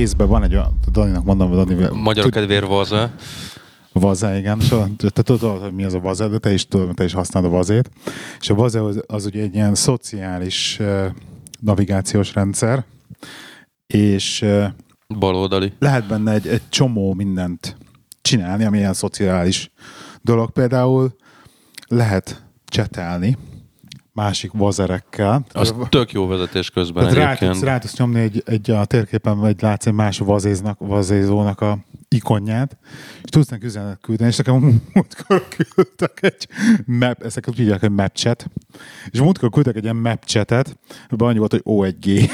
vészben van egy olyan, Daninak mondom, hogy Dani... Magyar kedvér vaza. Vaza, igen. So, te tudod, hogy mi az a vaza, de te is tudod, te is használod a vazét. És a vaza az, az ugye egy ilyen szociális uh, navigációs rendszer, és uh, Baloldali. lehet benne egy, egy csomó mindent csinálni, ami ilyen szociális dolog. Például lehet csetelni másik vazerekkel. Az tök jó vezetés közben Tehát rá tudsz, rá tudsz nyomni egy, egy a térképen, vagy látsz egy más vazéznak, vazézónak a ikonját, és tudsz neki üzenet küldeni, és nekem múltkor küldtek egy map, ezek úgy hívják, hogy mapchat, és múltkor küldtek egy ilyen mapchatet, abban annyi volt, hogy O1G.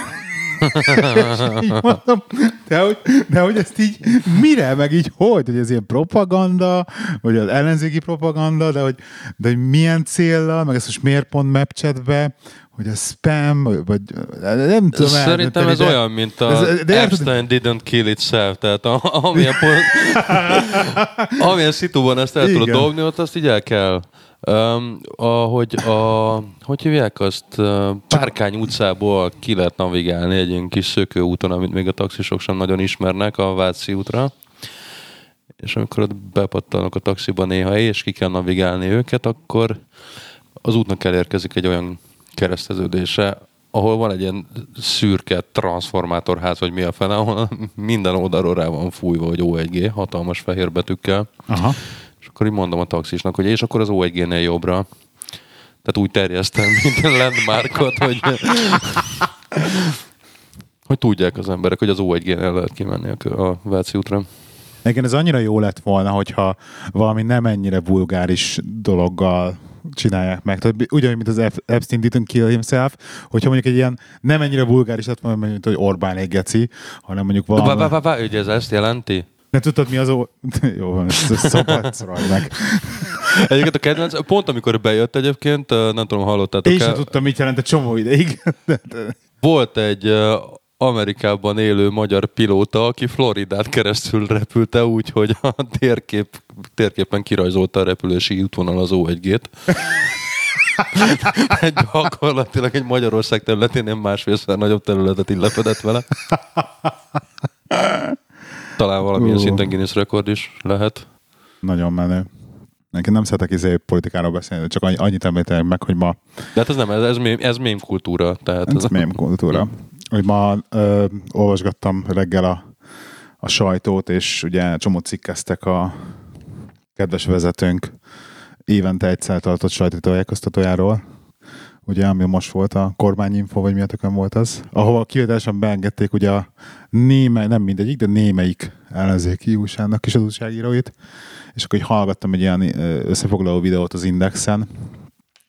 így mondom, de hogy, de hogy ezt így mire, meg így hogy, hogy ez ilyen propaganda, vagy az ellenzéki propaganda, de hogy, de hogy milyen céllal, meg ezt most miért pont mapchatbe, hogy a spam, vagy, nem tudom Szerintem eldönteni, ez de- olyan, mint a Ez- de Epstein didn't kill itself, tehát a, amilyen, pont, amilyen szituban ezt el tudod Igen. dobni, ott azt így el kell. Um, ahogy a, hogy hívják azt, Párkány utcából ki lehet navigálni egy ilyen kis szökőúton, amit még a taxisok sem nagyon ismernek, a Váci útra. És amikor ott bepattanok a taxiba néha, és ki kell navigálni őket, akkor az útnak elérkezik egy olyan kereszteződése, ahol van egy ilyen szürke transformátorház, vagy mi a fele, ahol minden oldalról rá van fújva, hogy O1G, hatalmas fehér betűkkel. Aha. Akkor így mondom a taxisnak, hogy és akkor az O1G-nél jobbra. Tehát úgy terjesztem, mint landmarkot, hogy, hogy tudják az emberek, hogy az O1G-nél lehet kimenni a, Váci útra. Nekem ez annyira jó lett volna, hogyha valami nem ennyire vulgáris dologgal csinálják meg. Tehát ugyanúgy, mint az Ep- Epstein didn't kill himself, hogyha mondjuk egy ilyen nem ennyire vulgáris lett volna, mint hogy Orbán egy geci, hanem mondjuk Vá, vá, valami... vá, vá, ugye ez ezt jelenti? Nem tudod, mi az ó... Jó van, szabadszorolj meg. Egyébként a kedvenc, pont amikor bejött egyébként, nem tudom, hallottátok Én sem el, tudtam, mit jelent egy csomó ideig. De- de- volt egy Amerikában élő magyar pilóta, aki Floridát keresztül repülte úgy, hogy a térkép, térképen kirajzolta a repülési útvonal az O1G-t. egy gyakorlatilag egy Magyarország területén nem másfélszer nagyobb területet illepedett vele. Talán valamilyen Ú. szinten Guinness rekord is lehet. Nagyon menő. Nekem nem szeretek izé politikáról beszélni, csak annyi- annyit említenek meg, hogy ma De hát ez nem, ez, ez, mém, ez mém kultúra. Tehát Ez mém kultúra. Hogy ma ö, olvasgattam reggel a, a sajtót, és ugye csomó cikkeztek a kedves vezetőnk évente egyszer tartott sajtótájékoztatójáról, ugye, ami most volt a kormányinfo, vagy mi a volt az, ahova kiadásan beengedték ugye a néme, nem mindegyik, de némelyik ellenzéki újságnak is az újságíróit, és akkor így hallgattam egy ilyen összefoglaló videót az Indexen,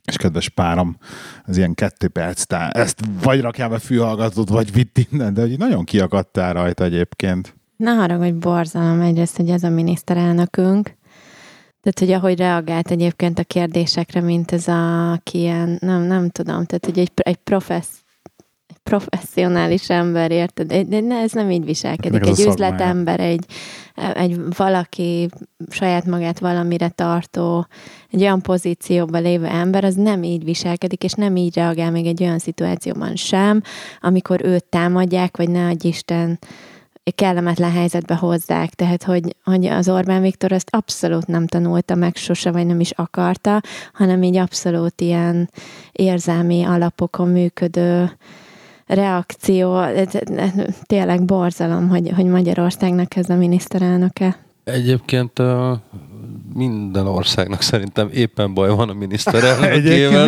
és kedves párom, az ilyen kettő perc, tehát ezt vagy rakjál be fülhallgatót, vagy vitt innen, de hogy nagyon kiakadtál rajta egyébként. Ne haragudj, borzalom egyrészt, hogy ez a miniszterelnökünk. Tehát, hogy ahogy reagált egyébként a kérdésekre, mint ez a, aki ilyen, nem, nem tudom, tehát, hogy egy, egy professz, egy professzionális ember, érted? Egy- De ne, ez nem így viselkedik. Ennek az Egy üzletember, egy, egy valaki saját magát valamire tartó, egy olyan pozícióban lévő ember, az nem így viselkedik, és nem így reagál még egy olyan szituációban sem, amikor őt támadják, vagy ne adj Isten, kellemetlen helyzetbe hozzák. Tehát, hogy, hogy az Orbán Viktor ezt abszolút nem tanulta meg sose, vagy nem is akarta, hanem így abszolút ilyen érzelmi alapokon működő reakció. Tényleg borzalom, hogy, hogy Magyarországnak ez a miniszterelnöke. Egyébként uh, minden országnak szerintem éppen baj van a miniszterelnökével.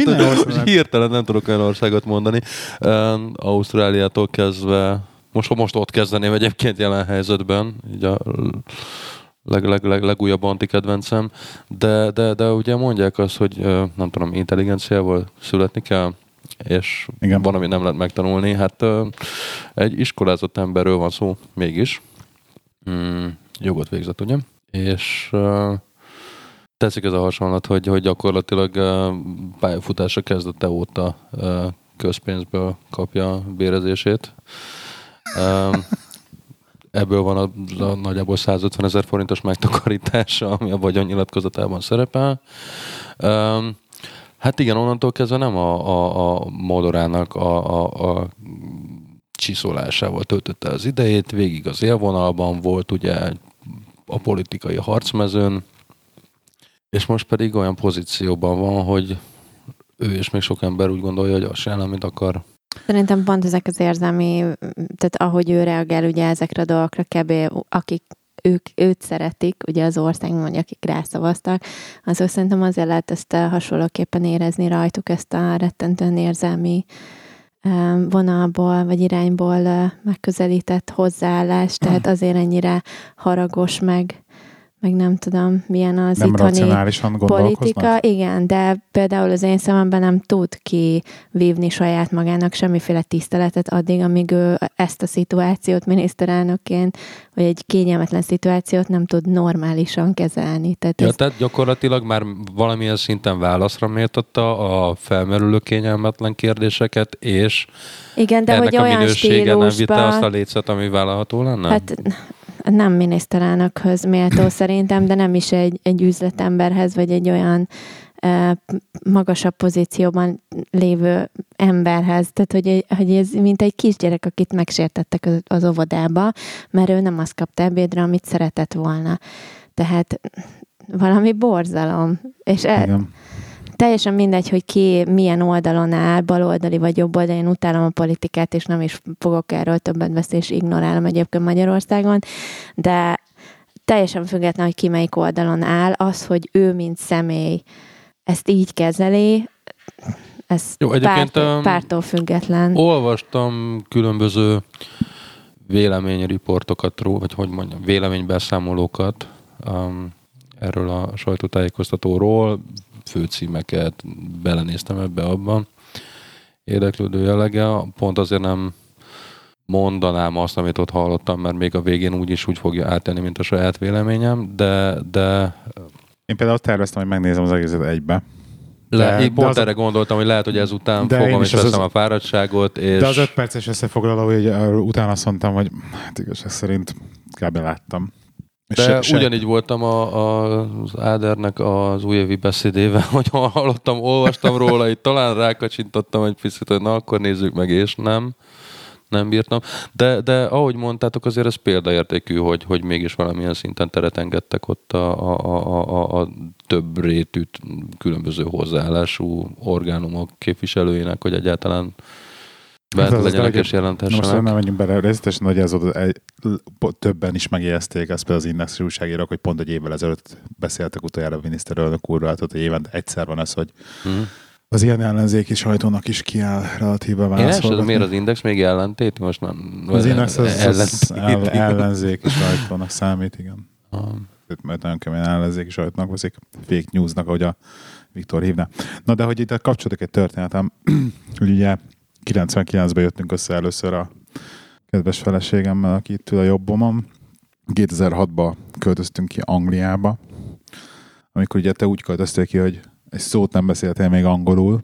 Hirtelen nem tudok olyan országot mondani. Ausztráliától kezdve, most, most ott kezdeném egyébként jelen helyzetben, így a leg, leg, leg, legújabb antikedvencem, de, de, de ugye mondják azt, hogy nem tudom, intelligenciával születni kell, és Igen. Van, ami nem lehet megtanulni. Hát egy iskolázott emberről van szó, mégis. Mm, jogot végzett, ugye? És tetszik ez a hasonlat, hogy, hogy gyakorlatilag pályafutása kezdete óta közpénzből kapja bérezését. Ebből van a, a nagyjából 150 ezer forintos megtakarítása, ami a vagyonnyilatkozatában szerepel. Hát igen, onnantól kezdve nem a, a, a Modorának a, a, a csiszolásával töltötte az idejét, végig az élvonalban volt ugye a politikai harcmezőn, és most pedig olyan pozícióban van, hogy ő és még sok ember úgy gondolja, hogy azt csinál, amit akar. Szerintem pont ezek az érzelmi, tehát ahogy ő reagál ugye ezekre a dolgokra, kebé, akik ők, őt szeretik, ugye az ország mondja, akik rászavaztak, az szerintem azért lehet ezt hasonlóképpen érezni rajtuk, ezt a rettentően érzelmi vonalból vagy irányból megközelített hozzáállást, tehát azért ennyire haragos, meg meg nem tudom, milyen az nem itthoni politika. Igen, de például az én szememben nem tud ki vívni saját magának semmiféle tiszteletet addig, amíg ő ezt a szituációt miniszterelnökként, vagy egy kényelmetlen szituációt nem tud normálisan kezelni. Tehát, ja, ez... tehát gyakorlatilag már valamilyen szinten válaszra méltatta a felmerülő kényelmetlen kérdéseket, és igen, de ennek hogy a olyan minősége nem vitte azt a létszet, ami vállalható lenne? Hát nem miniszterelnökhöz méltó szerintem, de nem is egy, egy üzletemberhez, vagy egy olyan e, magasabb pozícióban lévő emberhez. Tehát, hogy, hogy ez mint egy kisgyerek, akit megsértettek az, az óvodába, mert ő nem azt kapta ebédre, amit szeretett volna. Tehát valami borzalom. És e, teljesen mindegy, hogy ki milyen oldalon áll, baloldali vagy jobb oldali, én utálom a politikát, és nem is fogok erről többet beszélni, és ignorálom egyébként Magyarországon, de teljesen független, hogy ki melyik oldalon áll, az, hogy ő, mint személy ezt így kezeli, ez Jó, egyébként párt, pártól független. Olvastam különböző véleményriportokat, vagy hogy mondjam, véleménybeszámolókat um, erről a sajtótájékoztatóról, főcímeket, belenéztem ebbe abban érdeklődő jellege. Pont azért nem mondanám azt, amit ott hallottam, mert még a végén úgy is úgy fogja áttenni, mint a saját véleményem, de, de... Én például terveztem, hogy megnézem az egészet egybe. Le, de, én pont de erre az... gondoltam, hogy lehet, hogy ezután de fogom és veszem az... a fáradtságot. És... De az öt perces összefoglaló, hogy utána azt mondtam, hogy hát igazság szerint kb. láttam. De se, ugyanígy voltam a, a, az Ádernek az újévi beszédével, hogy hallottam, olvastam róla, itt talán rákacsintottam egy picit, hogy na akkor nézzük meg, és nem. Nem bírtam. De, de ahogy mondtátok, azért ez példaértékű, hogy, hogy mégis valamilyen szinten teret engedtek ott a, a, a, a, a több rétűt, különböző hozzáállású orgánumok képviselőinek, hogy egyáltalán Bent hát legyenek és jelentessenek. Most nem menjünk bele, részletesen nagy ez egy, többen is megjegyezték ezt például az Index újságírók, hogy pont egy évvel ezelőtt beszéltek utoljára a miniszterelnök úrral, tehát hogy évente egyszer van ez, hogy mm. az ilyen ellenzéki sajtónak is kiáll relatíve válaszolgatni. miért az Index még ellentét? Most nem. Az Index az, az ell, ellenzéki sajtónak számít, igen. Ah. Mert nagyon kemény ellenzéki sajtónak veszik, fake newsnak, ahogy a Viktor hívná. Na de hogy itt kapcsolódik egy történetem, hogy ugye 99-ben jöttünk össze először a kedves feleségemmel, aki itt ül a jobbomon. 2006-ban költöztünk ki Angliába, amikor ugye te úgy költöztél ki, hogy egy szót nem beszéltél még angolul,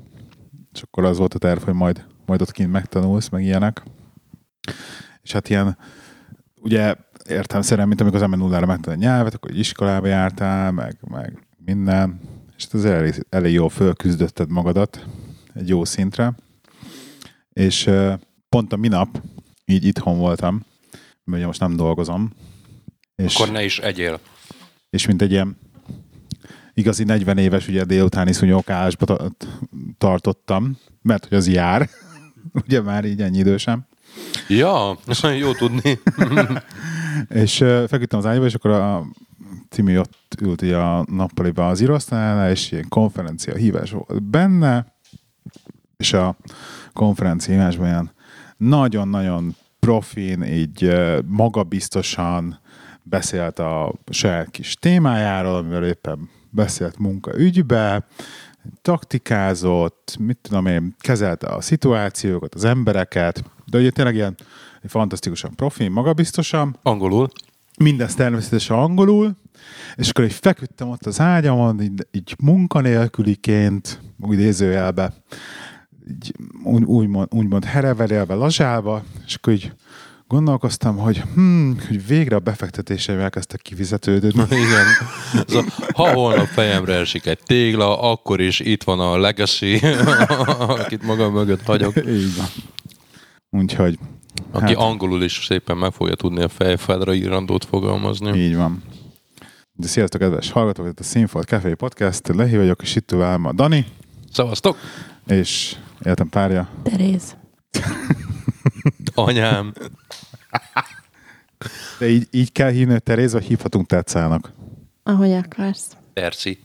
és akkor az volt a terv, hogy majd, majd ott kint megtanulsz, meg ilyenek. És hát ilyen, ugye értem szerint, mint amikor az ember nullára megtanul a nyelvet, akkor egy iskolába jártál, meg, meg minden, és az elég, elég jól fölküzdötted magadat egy jó szintre. És pont a minap így itthon voltam, mert ugye most nem dolgozom. És, Akkor ne is egyél. És mint egy ilyen igazi 40 éves ugye délutáni szúnyogálásba tartottam, mert hogy az jár, ugye már így ennyi idősem. Ja, jó tudni. és feküdtem az ágyba, és akkor a Timi ott ült a nappaliba az íróasztalánál, és ilyen konferencia hívás volt benne, és a konferenciásban ilyen nagyon-nagyon profin, így magabiztosan beszélt a saját kis témájáról, amivel éppen beszélt munkaügybe, taktikázott, mit tudom én, kezelte a szituációkat, az embereket, de ugye tényleg ilyen fantasztikusan profin, magabiztosan. Angolul. Mindez természetesen angolul, és akkor így feküdtem ott az ágyamon, így, így munkanélküliként, úgy idézőjelbe, így, úgy, úgymond, úgymond hereverélve, lazsálva, és akkor így gondolkoztam, hogy, hmm, hogy végre a befektetéseim elkezdtek kifizetődni. Igen. ha holnap fejemre esik egy tégla, akkor is itt van a legacy, akit magam mögött hagyok. Így van. Úgyhogy Aki Hát. angolul is szépen meg fogja tudni a fejfádra írandót fogalmazni. Így van. De sziasztok, kedves hallgatók, itt a Színfolt Café Podcast, Lehi vagyok, és itt velem a Dani, Szavaztok! és életem párja. Teréz. Anyám! De így, így kell hívni, hogy Teréz, vagy hívhatunk Tetszának. Ahogy akarsz. Perci.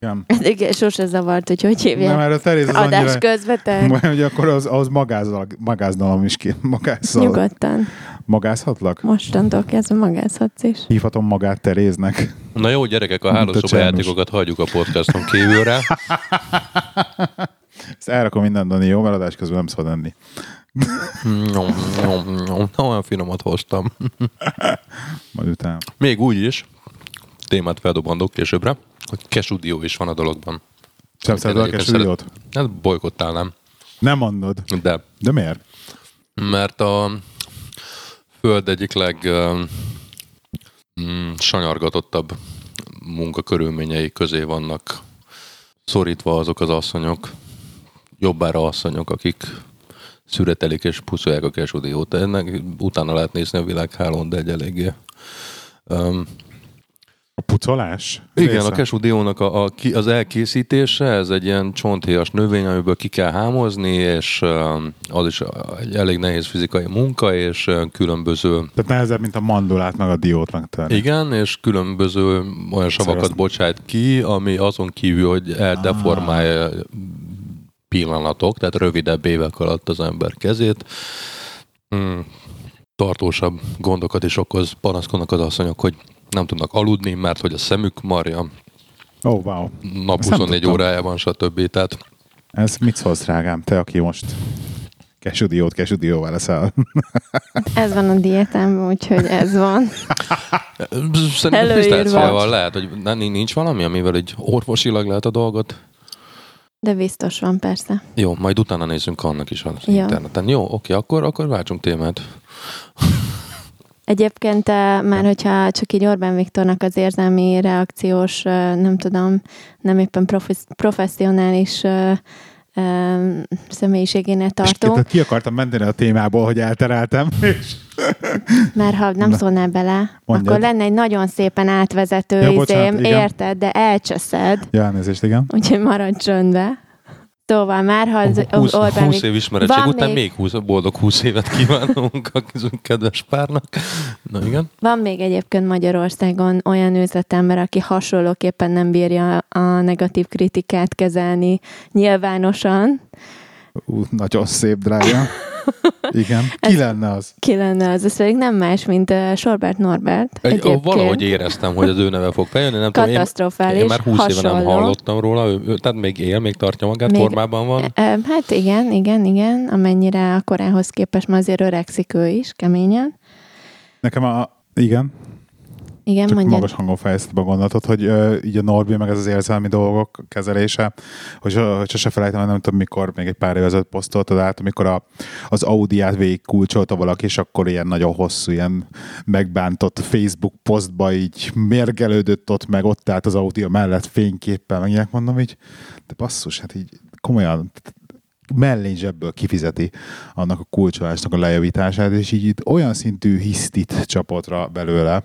Igen. Igen, sose zavart, hogy hogy hívják. Nem, erre a Teréz az Adás annyira... közben te Majd, hogy akkor az, az magázzal, magáznalom is ki. Magázzal. nyugodtan. Magázhatlak? Mostantól kezdve magázhatsz is. Hívhatom magát Teréznek. Na jó, gyerekek, a hálószoba játékokat hagyjuk a podcaston kívülre. Ezt elrakom minden, Dani, jó? Mert adás közben nem szabad enni. Nyom, nyom, nyom. Na, olyan finomat hoztam. Majd utána. Még úgy is, témát feldobandok későbbre, hogy kesudió is van a dologban. Sem szereted a kesúdiót? Hát bolykottálnám. Nem mondod. De De miért? mert a föld egyik leg mm, sanyargatottabb munkakörülményei közé vannak szorítva azok az asszonyok, jobbára asszonyok, akik szüretelik és puszolják a kesudiót. Ennek utána lehet nézni a világhálón, de egy eléggé um, A pucolás? igen, Része? a kesudiónak a, a, az elkészítése, ez egy ilyen csonthéjas növény, amiből ki kell hámozni, és az is egy elég nehéz fizikai munka, és különböző Tehát nehezebb, mint a mandulát, meg a diót megtenni. igen, és különböző olyan savakat bocsájt ki, ami azon kívül, hogy eldeformálja pillanatok, tehát rövidebb évek alatt az ember kezét. Hmm, tartósabb gondokat is okoz, panaszkodnak az asszonyok, hogy nem tudnak aludni, mert hogy a szemük marja, Ó, oh, wow. nap Ezt nem 24 tudtam. órájában, stb. Tehát Ez mit szólsz, drágám? Te, aki most kesudiót kesudióval leszel. Ez van a diétámban, úgyhogy ez van. szerintem Előírva. pisztáciával lehet, hogy nincs valami, amivel egy orvosilag lehet a dolgot. De biztos van, persze. Jó, majd utána nézzünk annak is az Jó. interneten. Jó, oké, akkor, akkor váltsunk témát. Egyébként eh, már, hogyha csak így Orbán Viktornak az érzelmi reakciós, eh, nem tudom, nem éppen profi- professzionális eh, személyiségénél És tartunk, tehát ki akartam menni a témából, hogy eltereltem, és mert ha nem Na. szólnál bele, Mondjad. akkor lenne egy nagyon szépen átvezető Ja, bocsánat, izém, igen. érted, de elcseszed, ja, elnézést, igen. úgyhogy maradj csöndbe. Szóval már, ha az 20, Orbán 20 Viktor... év ismeretség Van után még- még 20, boldog 20 évet kívánunk a kedves párnak. Na igen. Van még egyébként Magyarországon olyan üzletember, aki hasonlóképpen nem bírja a negatív kritikát kezelni nyilvánosan. Ú, nagyon szép, drága. Igen. Ki lenne az? Ki lenne az? Ez pedig nem más, mint uh, Sorbert Norbert. Egy, Egyébként. valahogy éreztem, hogy az ő neve fog feljönni. Nem tudom, én, Katasztrofális, én már 20 éve nem hallottam róla, ő, ő, tehát még él, még tartja magát, Még- formában van. Ö, Hát igen, igen, igen, amennyire a korához képest ma azért öregszik ő is, keményen. Nekem a... Igen, Igen, csak mondjad. magas hangon fejezted be gondolatot, hogy uh, így a Norbi, meg ez az érzelmi dolgok kezelése, hogy, hogy sose felejtem, nem tudom mikor, még egy pár éve ezelőtt posztoltad át, amikor a, az Audi-át végig kulcsolta valaki, és akkor ilyen nagyon hosszú, ilyen megbántott Facebook posztba így mérgelődött ott, meg ott állt az Audi mellett fényképpel, meg ilyenek mondom így, de basszus, hát így komolyan mellény zsebből kifizeti annak a kulcsolásnak a lejavítását, és így itt olyan szintű hisztit csapott rá belőle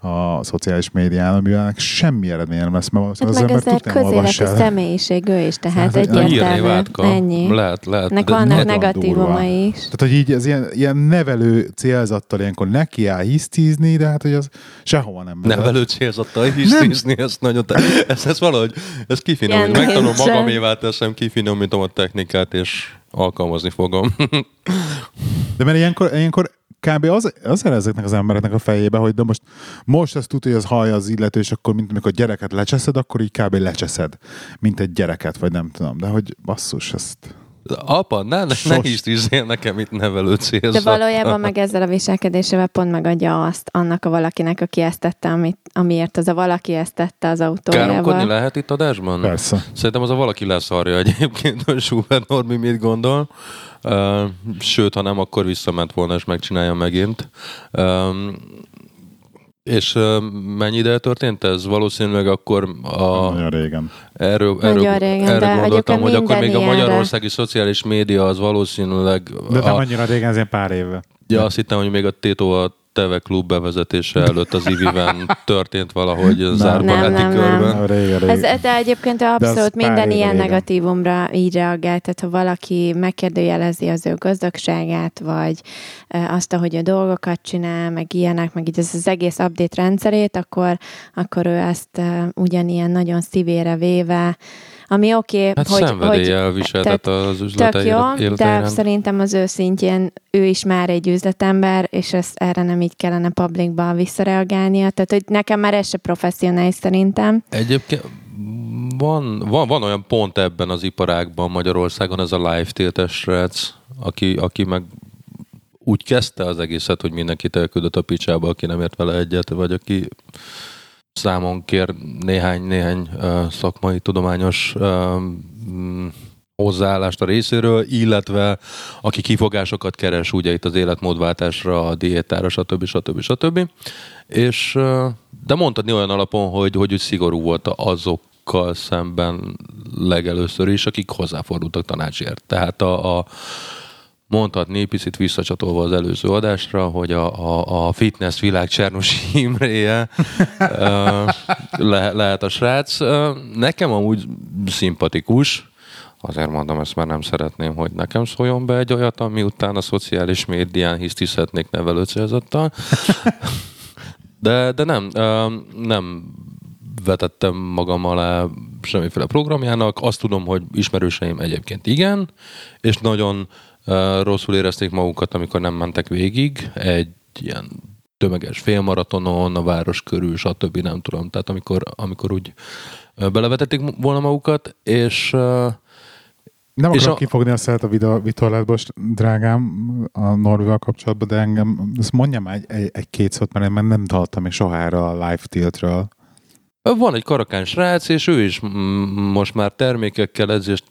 a szociális médián, amivel semmi eredmény nem lesz, mert Hát valószínűleg meg az ember tudja, nem olvas közéleti el. személyiség ő is, tehát Hát, egyértelmű. Ennyi. Lehet, lehet. Nek vannak negatívumai is. Tehát, hogy így ez ilyen, ilyen nevelő célzattal ilyenkor neki áll hisztízni, de hát, hogy az sehova nem vezet. Nevelő célzattal hisztizni, ezt nagyon... Te... Ezt, ezt valahogy, ezt kifinomít. Ilyen Megtanulom magamévá teszem, kifinomítom a technikát, és alkalmazni fogom. De mert ilyenkor, ilyenkor kb. az, az ezeknek az embereknek a fejébe, hogy de most, most ezt tudja, hogy az hallja az illető, és akkor, mint amikor gyereket lecseszed, akkor így kb. lecseszed, mint egy gyereket, vagy nem tudom. De hogy basszus, ezt... Apa, ne, ne, ne Sos- hisztizzél nekem itt nevelő De célzat. valójában meg ezzel a viselkedésével pont megadja azt annak a valakinek, aki ezt tette, amit, amiért az a valaki ezt tette az Káromkodni autójával. lehet itt adásban? Persze. Szerintem az a valaki leszarja egyébként, hogy Schubert Norbi mit gondol. Sőt, ha nem, akkor visszament volna, és megcsinálja megint. És mennyi ideje történt ez? Valószínűleg akkor a, Nagyon régen. erről, Nagyon erről, régen, erről de gondoltam, hogy akkor még a magyarországi szociális média az valószínűleg De nem a annyira régen, ez pár éve. Ja, azt hittem, hogy még a Tétó a Teve klub bevezetése előtt az Iviven történt valahogy a zárbaráti nem, nem. körben. Na, régen, régen. Ez, de egyébként az abszolút pár minden ilyen régen. negatívumra így reagál, tehát ha valaki megkérdőjelezi az ő gazdagságát, vagy azt, ahogy a dolgokat csinál, meg ilyenek, meg így ez az egész update rendszerét, akkor, akkor ő ezt ugyanilyen nagyon szívére véve, ami oké, okay, Hát hogy, hogy viseltet az Tök üzlete jó, élete de iránt. szerintem az ő szintjén ő is már egy üzletember, és ezt erre nem így kellene publicban visszareagálnia. Tehát, hogy nekem már ez se professzionális szerintem. Egyébként van, van, van olyan pont ebben az iparágban Magyarországon, ez a live tiltes srác, aki, aki meg úgy kezdte az egészet, hogy mindenkit elküldött a picsába, aki nem ért vele egyet, vagy aki számon kér néhány, néhány szakmai, tudományos mm, hozzáállást a részéről, illetve aki kifogásokat keres ugye itt az életmódváltásra, a diétára, stb. stb. stb. És, de mondhatni olyan alapon, hogy, hogy úgy szigorú volt azokkal szemben legelőször is, akik hozzáfordultak tanácsért. Tehát a, a mondhatni, picit visszacsatolva az előző adásra, hogy a, a, a fitness világ Csernusi Imréje le, lehet a srác. Nekem amúgy szimpatikus, azért mondom, ezt már nem szeretném, hogy nekem szóljon be egy olyat, ami után a szociális médián hisztizhetnék nevelő célzattal. De, de nem, nem vetettem magam alá semmiféle programjának. Azt tudom, hogy ismerőseim egyébként igen, és nagyon rosszul érezték magukat, amikor nem mentek végig egy ilyen tömeges félmaratonon, a város körül, stb. nem tudom. Tehát amikor, amikor úgy belevetették volna magukat, és Nem És akarom a- kifogni a szeret a videó- vitorlátból, drágám, a Norvival kapcsolatban, de engem, ezt mondjam egy, egy, egy két szót, mert én már nem hallottam még soha erről a live tiltről. van egy karakán srác, és ő is most már termékekkel, edzést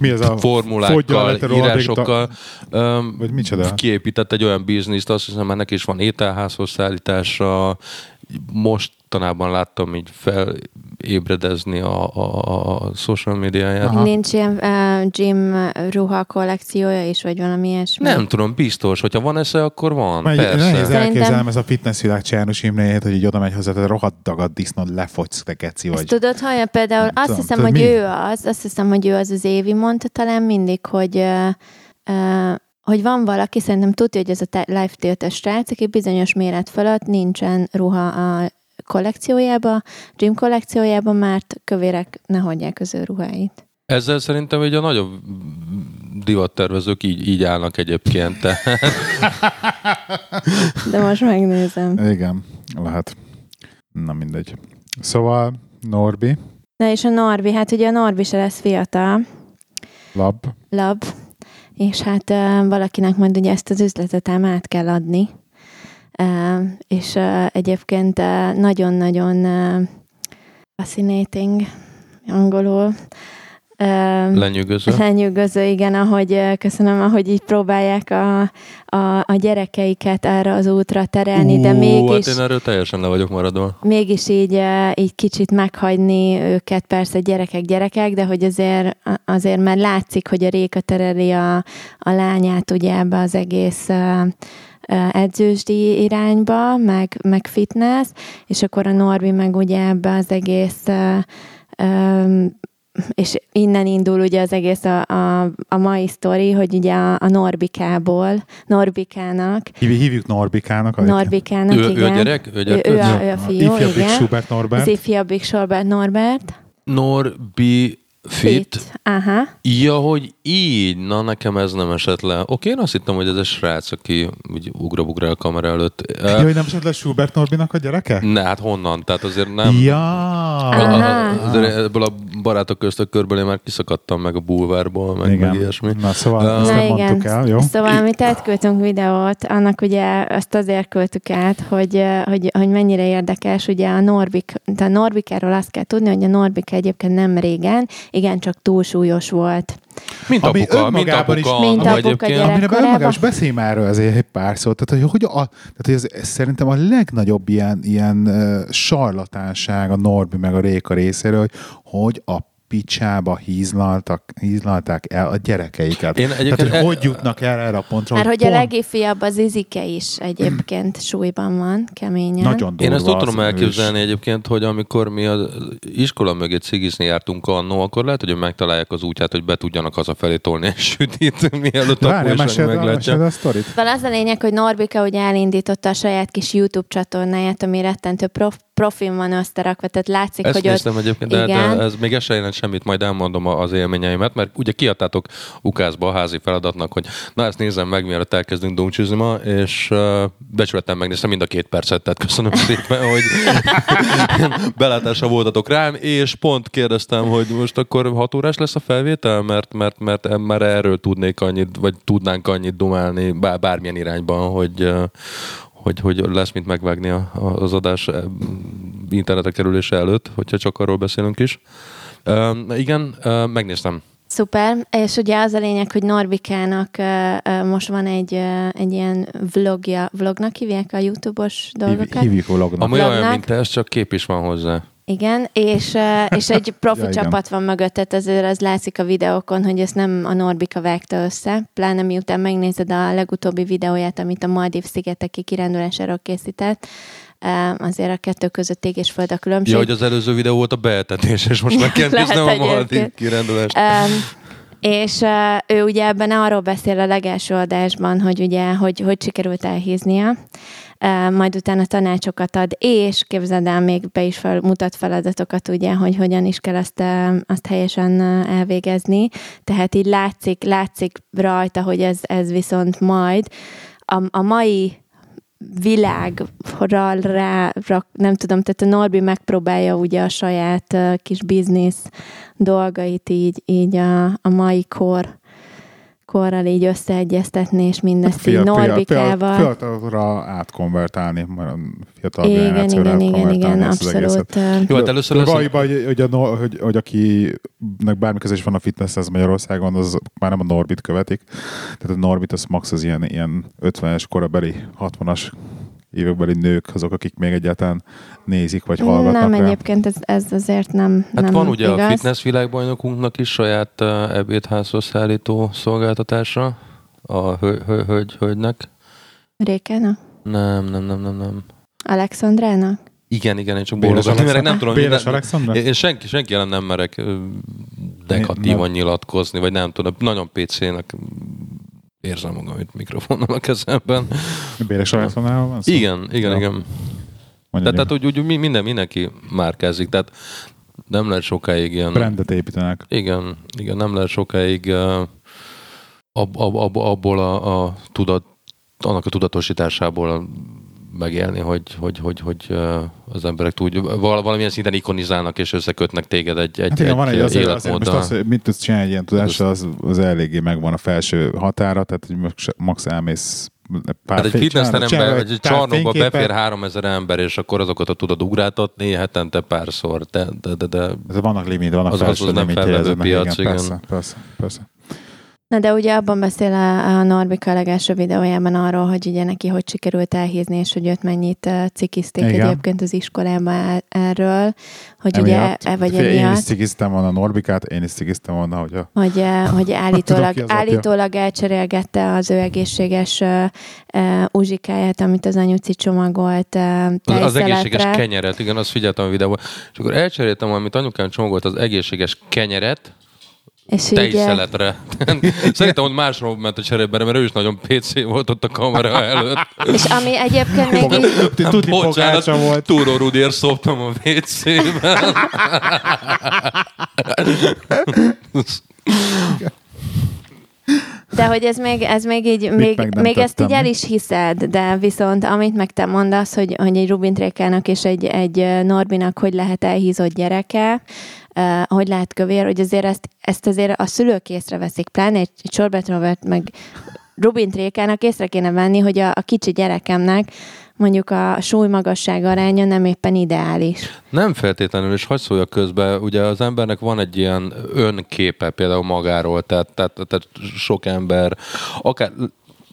Mi ez a formulákkal, írásokkal öm, Vagy micsoda? kiépített egy olyan bizniszt, azt hiszem, ennek is van ételházhoz szállítása. Mostanában láttam így felébredezni a, a, a social médiáját. Aha. Nincs ilyen uh, gym ruha kollekciója is, vagy valami ilyesmi? Nem tudom, biztos, hogyha van esze, akkor van. Mert Persze. nehéz Szerintem- ez a fitness világ Csernus Imréjét, hogy így oda megy hozzá, tehát rohadt dagad disznód, lefogysz, te Ezt vagy. tudod, hogy például Nem azt tudom, hiszem, tudod, hogy mi? ő az, azt hiszem, hogy ő az az Évi mondta talán mindig, hogy uh, uh, hogy van valaki, szerintem tudja, hogy ez a live tiltes srác, aki bizonyos méret fölött nincsen ruha a kollekciójába, gym kollekciójába, mert kövérek ne hagyják az ő ruháit. Ezzel szerintem ugye a nagyobb divattervezők így, így állnak egyébként. Tehát De most megnézem. Igen, lehet. Na mindegy. Szóval Norbi, Na és a Norbi, hát ugye a Norbi se lesz fiatal, lab, lab, és hát valakinek majd ugye ezt az üzletet ám át kell adni. És egyébként nagyon-nagyon fascinating angolul. Lenyűgöző. Lenyűgöző, igen, ahogy köszönöm, ahogy így próbálják a, a, a gyerekeiket erre az útra terelni, de Ú, mégis Hát én erről teljesen le vagyok maradva. mégis így, így kicsit meghagyni őket, persze gyerekek, gyerekek, de hogy azért, azért már látszik, hogy a Réka tereli a, a lányát ugye ebbe az egész edzősdi irányba, meg, meg fitness, és akkor a Norbi meg ugye ebbe az egész és innen indul ugye az egész a, a, a mai sztori, hogy ugye a, a Norbikából, Norbikának, Hív, hívjuk Norbikának. a- Norbikának, Ő, ő igen. a gyerek? Ő, a Ő, gyerek ő, ő, a, ő a fiú, Ifjabbik igen. Schubert Norbert. Az ifjabbik Sorbert Norbert. Norbi Fit. Aha. Ja, hogy így, na nekem ez nem esett le. Oké, én azt hittem, hogy ez a srác, aki úgy ugra-bugra a kamera előtt. Jó, Uh, hogy nem esetleg Schubert Norbinak a gyereke? ne, hát honnan? Tehát azért nem. Ja. A- Aha. a- azért ebből a barátok köztök körből én már kiszakadtam meg a bulvárból, meg, meg ilyesmi. Na szóval Ah. ezt nem igen. mondtuk el, jó? Szóval mi átküldtünk videót, annak ugye azt azért küldtük át, hogy, hogy, hogy mennyire érdekes, ugye a Norbik, de a Norbikáról azt kell tudni, hogy a Norbika egyébként nem régen, igencsak túlsúlyos volt. Mint Ami apuka, mint önmagában is- apuka. Mint apuka egyébként. Amire önmagában is beszéljünk már erről azért egy pár szót. Tehát, hogy, hogy, a, tehát, hogy ez, ez, szerintem a legnagyobb ilyen, ilyen uh, sarlatánság a Norbi meg a Réka részéről, hogy, hogy a picsába hízlaltak, hízlalták el a gyerekeiket. Én Tehát, egyébként- hogy, hogy jutnak el erre a pontra, Mert hogy a pont legifjabb az Izike is egyébként súlyban van, keményen. nagyon durva Én ezt úgy tudom az, elképzelni és- egyébként, hogy amikor mi az iskola mögé cigizni jártunk annó, akkor lehet, hogy megtalálják az útját, hogy be tudjanak hazafelé tolni egy sütit, mielőtt a újság meséld, meglátja. a sztorit. Szóval az a lényeg, hogy Norbika ugye elindította a saját kis YouTube csatornáját, ami rettentő prof, profin van összerakva, tehát látszik, Ezt hogy ott... néztem egyébként, de, de Igen. ez még ez se jelent semmit, majd elmondom az élményeimet, mert ugye kiadtátok ukászba a házi feladatnak, hogy na ezt nézem meg, mielőtt elkezdünk dumcsizni ma, és uh, becsületem megnéztem mind a két percet, tehát köszönöm szépen, hogy belátása voltatok rám, és pont kérdeztem, hogy most akkor hat órás lesz a felvétel, mert, mert, mert már erről tudnék annyit, vagy tudnánk annyit dumálni bár, bármilyen irányban, hogy, hogy, hogy lesz mit megvágni a, a- az adás eh, internetre kerülése előtt, hogyha csak arról beszélünk is. Uh, igen, uh, megnéztem. Szuper, és ugye az a lényeg, hogy Norbikának uh, uh, most van egy, uh, egy ilyen vlogja, vlognak hívják a YouTube-os dolgokat? Hívjuk vlognak. Ami olyan, Vlognak. mint te, ez csak kép is van hozzá. Igen, és, és egy profi Ja, igen. csapat van mögött, tehát azért az látszik a videókon, hogy ezt nem a Norbika vágta össze, pláne miután megnézed a legutóbbi videóját, amit a Maldív szigeteki kirándulásáról készített, azért a kettő között ég és föld a különbség. Ja, hogy az előző videó volt a beetetés, és most meg kell néznem a Maldiv egyébként. kirándulást. Um, és uh, ő ugye ebben arról beszél a legelső adásban, hogy ugye, hogy, hogy sikerült elhíznia, majd utána tanácsokat ad, és képzeld el, még be is fel, mutat feladatokat, ugye, hogy hogyan is kell azt, azt helyesen elvégezni. Tehát így látszik, látszik rajta, hogy ez, ez viszont majd a, a mai világra rá, rá, nem tudom, tehát a Norbi megpróbálja ugye a saját uh, kis biznisz dolgait így, így a, a mai kor korral így összeegyeztetni, és mindezt így Norbikával. Fiatalra átkonvertálni, majd a fiatal igen, generációra igen, igen, igen, az abszolút. Jó, hát először valójában, hogy, hogy, a, hogy, hogy akinek bármi köze is van a fitnesshez Magyarországon, az már nem a Norbit követik. Tehát a Norbit az max az ilyen, ilyen 50-es korabeli, 60-as évekbeli nők, azok, akik még egyáltalán nézik, vagy hallgatnak Nem, rá. egyébként ez, ez azért nem, Hát nem van ugye igaz. a fitness világbajnokunknak is saját uh, ebédházhoz szállító szolgáltatása a hö- hö- hölgy, hölgynek. Rékának? Nem, nem, nem, nem, nem. Alexandrának? Igen, igen, én csak bólogatni merek, Alexandra? nem tudom. Béres Alexandra? Én, én senki, senki ellen nem merek negatívan nyilatkozni, vagy nem tudom, nagyon PC-nek érzem magam itt mikrofonnal a kezemben. Béres Alexandrával van szó? Igen, igen, Ja. igen. Mondja, Tehát, tehát úgy, úgy mi- minden, mindenki márkázik, tehát nem lehet sokáig ilyen... Brandet építenek. Igen, igen, nem lehet sokáig uh, ab, ab, ab, abból a, a tudat, annak a tudatosításából megélni, hogy, hogy, hogy, hogy uh, az emberek tud, val- valamilyen szinten ikonizálnak és összekötnek téged egy, egy, Hát igen, van egy azért, azért most életmóddal. az, mit tudsz csinálni egy ilyen tudással, az, az eléggé megvan a felső határa, tehát hogy max- elmész pár Hát egy csinálod vagy egy csarnokba befér 3000 ember, és akkor azokat a tudod ugráltatni hetente párszor. De, de, de, de Ez vannak limit, vannak Az- az- felső az nem limitjei felvevő piac, igen. Persze, persze, persze. Na de ugye abban beszél a, a Norbika a legelső videójában arról, hogy ugye neki hogy sikerült elhízni, és hogy őt mennyit cikizték Igen. egyébként az iskolában erről, hogy Emiatt. ugye, e- vagy Figyelj, Én is emiatt, cikiztem volna Norbikát, én is cikiztem volna, hogy a hogy, hogy Tudom állítólag, apja. állítólag elcserélgette az ő egészséges uh, uh, uzsikáját, amit az anyuci csomagolt uh, az, az egészséges kenyeret, igen, azt figyeltem a videóban. És akkor elcseréltem, amit anyukám csomagolt, az egészséges kenyeret, És így, uh, tejszeletre. Szerintem ott másról ment a cserében, mert ő is nagyon PC volt ott a kamera előtt. és ami egyébként még így, Tudni Bocsánat, volt. Túró Rudiért szoptam a WC-ben. De hogy ez még, ez még így, még, még ezt így el is hiszed, de viszont amit meg te mondasz, hogy, hogy egy Rubin Trékának és egy, egy Norbinak hogy lehet elhízott gyereke, uh, hogy lehet kövér, hogy azért ezt, ezt azért a szülők észreveszik, pláne egy, egy Sorbet Robert meg Rubin Trékának észre kéne venni, hogy a, a kicsi gyerekemnek mondjuk a súly-magasság aránya nem éppen ideális. Nem feltétlenül, és hagyd szóljak közben, ugye az embernek van egy ilyen önképe például magáról, tehát, tehát, tehát sok ember, akár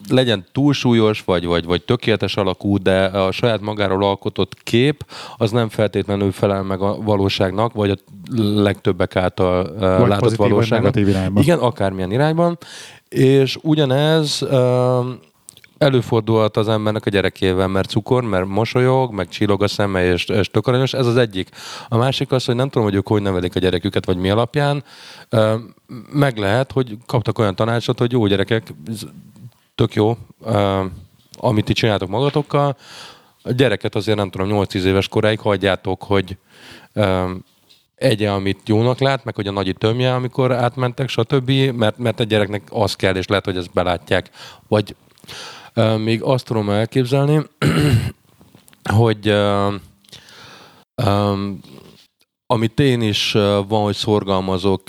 legyen túlsúlyos, vagy, vagy, vagy tökéletes alakú, de a saját magáról alkotott kép, az nem feltétlenül felel meg a valóságnak, vagy a legtöbbek által uh, Vagy látott pozitív, vagy valóságnak. negatív irányba. Igen, akármilyen irányban. És ugyanez uh, előfordulhat az embernek a gyerekével, mert cukor, mert mosolyog, meg csillog a szeme, és, és tök aranyos. Ez az egyik. A másik az, hogy nem tudom, hogy ők hogy nevelik a gyereküket, vagy mi alapján. Ö, Meg lehet, hogy kaptak olyan tanácsot, hogy jó gyerekek, tök jó, amit ti csináltok magatokkal. A gyereket azért nem tudom, 8-10 éves koráig hagyjátok, hogy egye, amit jónak lát, meg hogy a nagyi tömje, amikor átmentek, stb., mert, mert a gyereknek az kell, és lehet, hogy ezt belátják. Vagy uh, még azt tudom elképzelni, hogy uh, um, amit én is van, hogy szorgalmazok,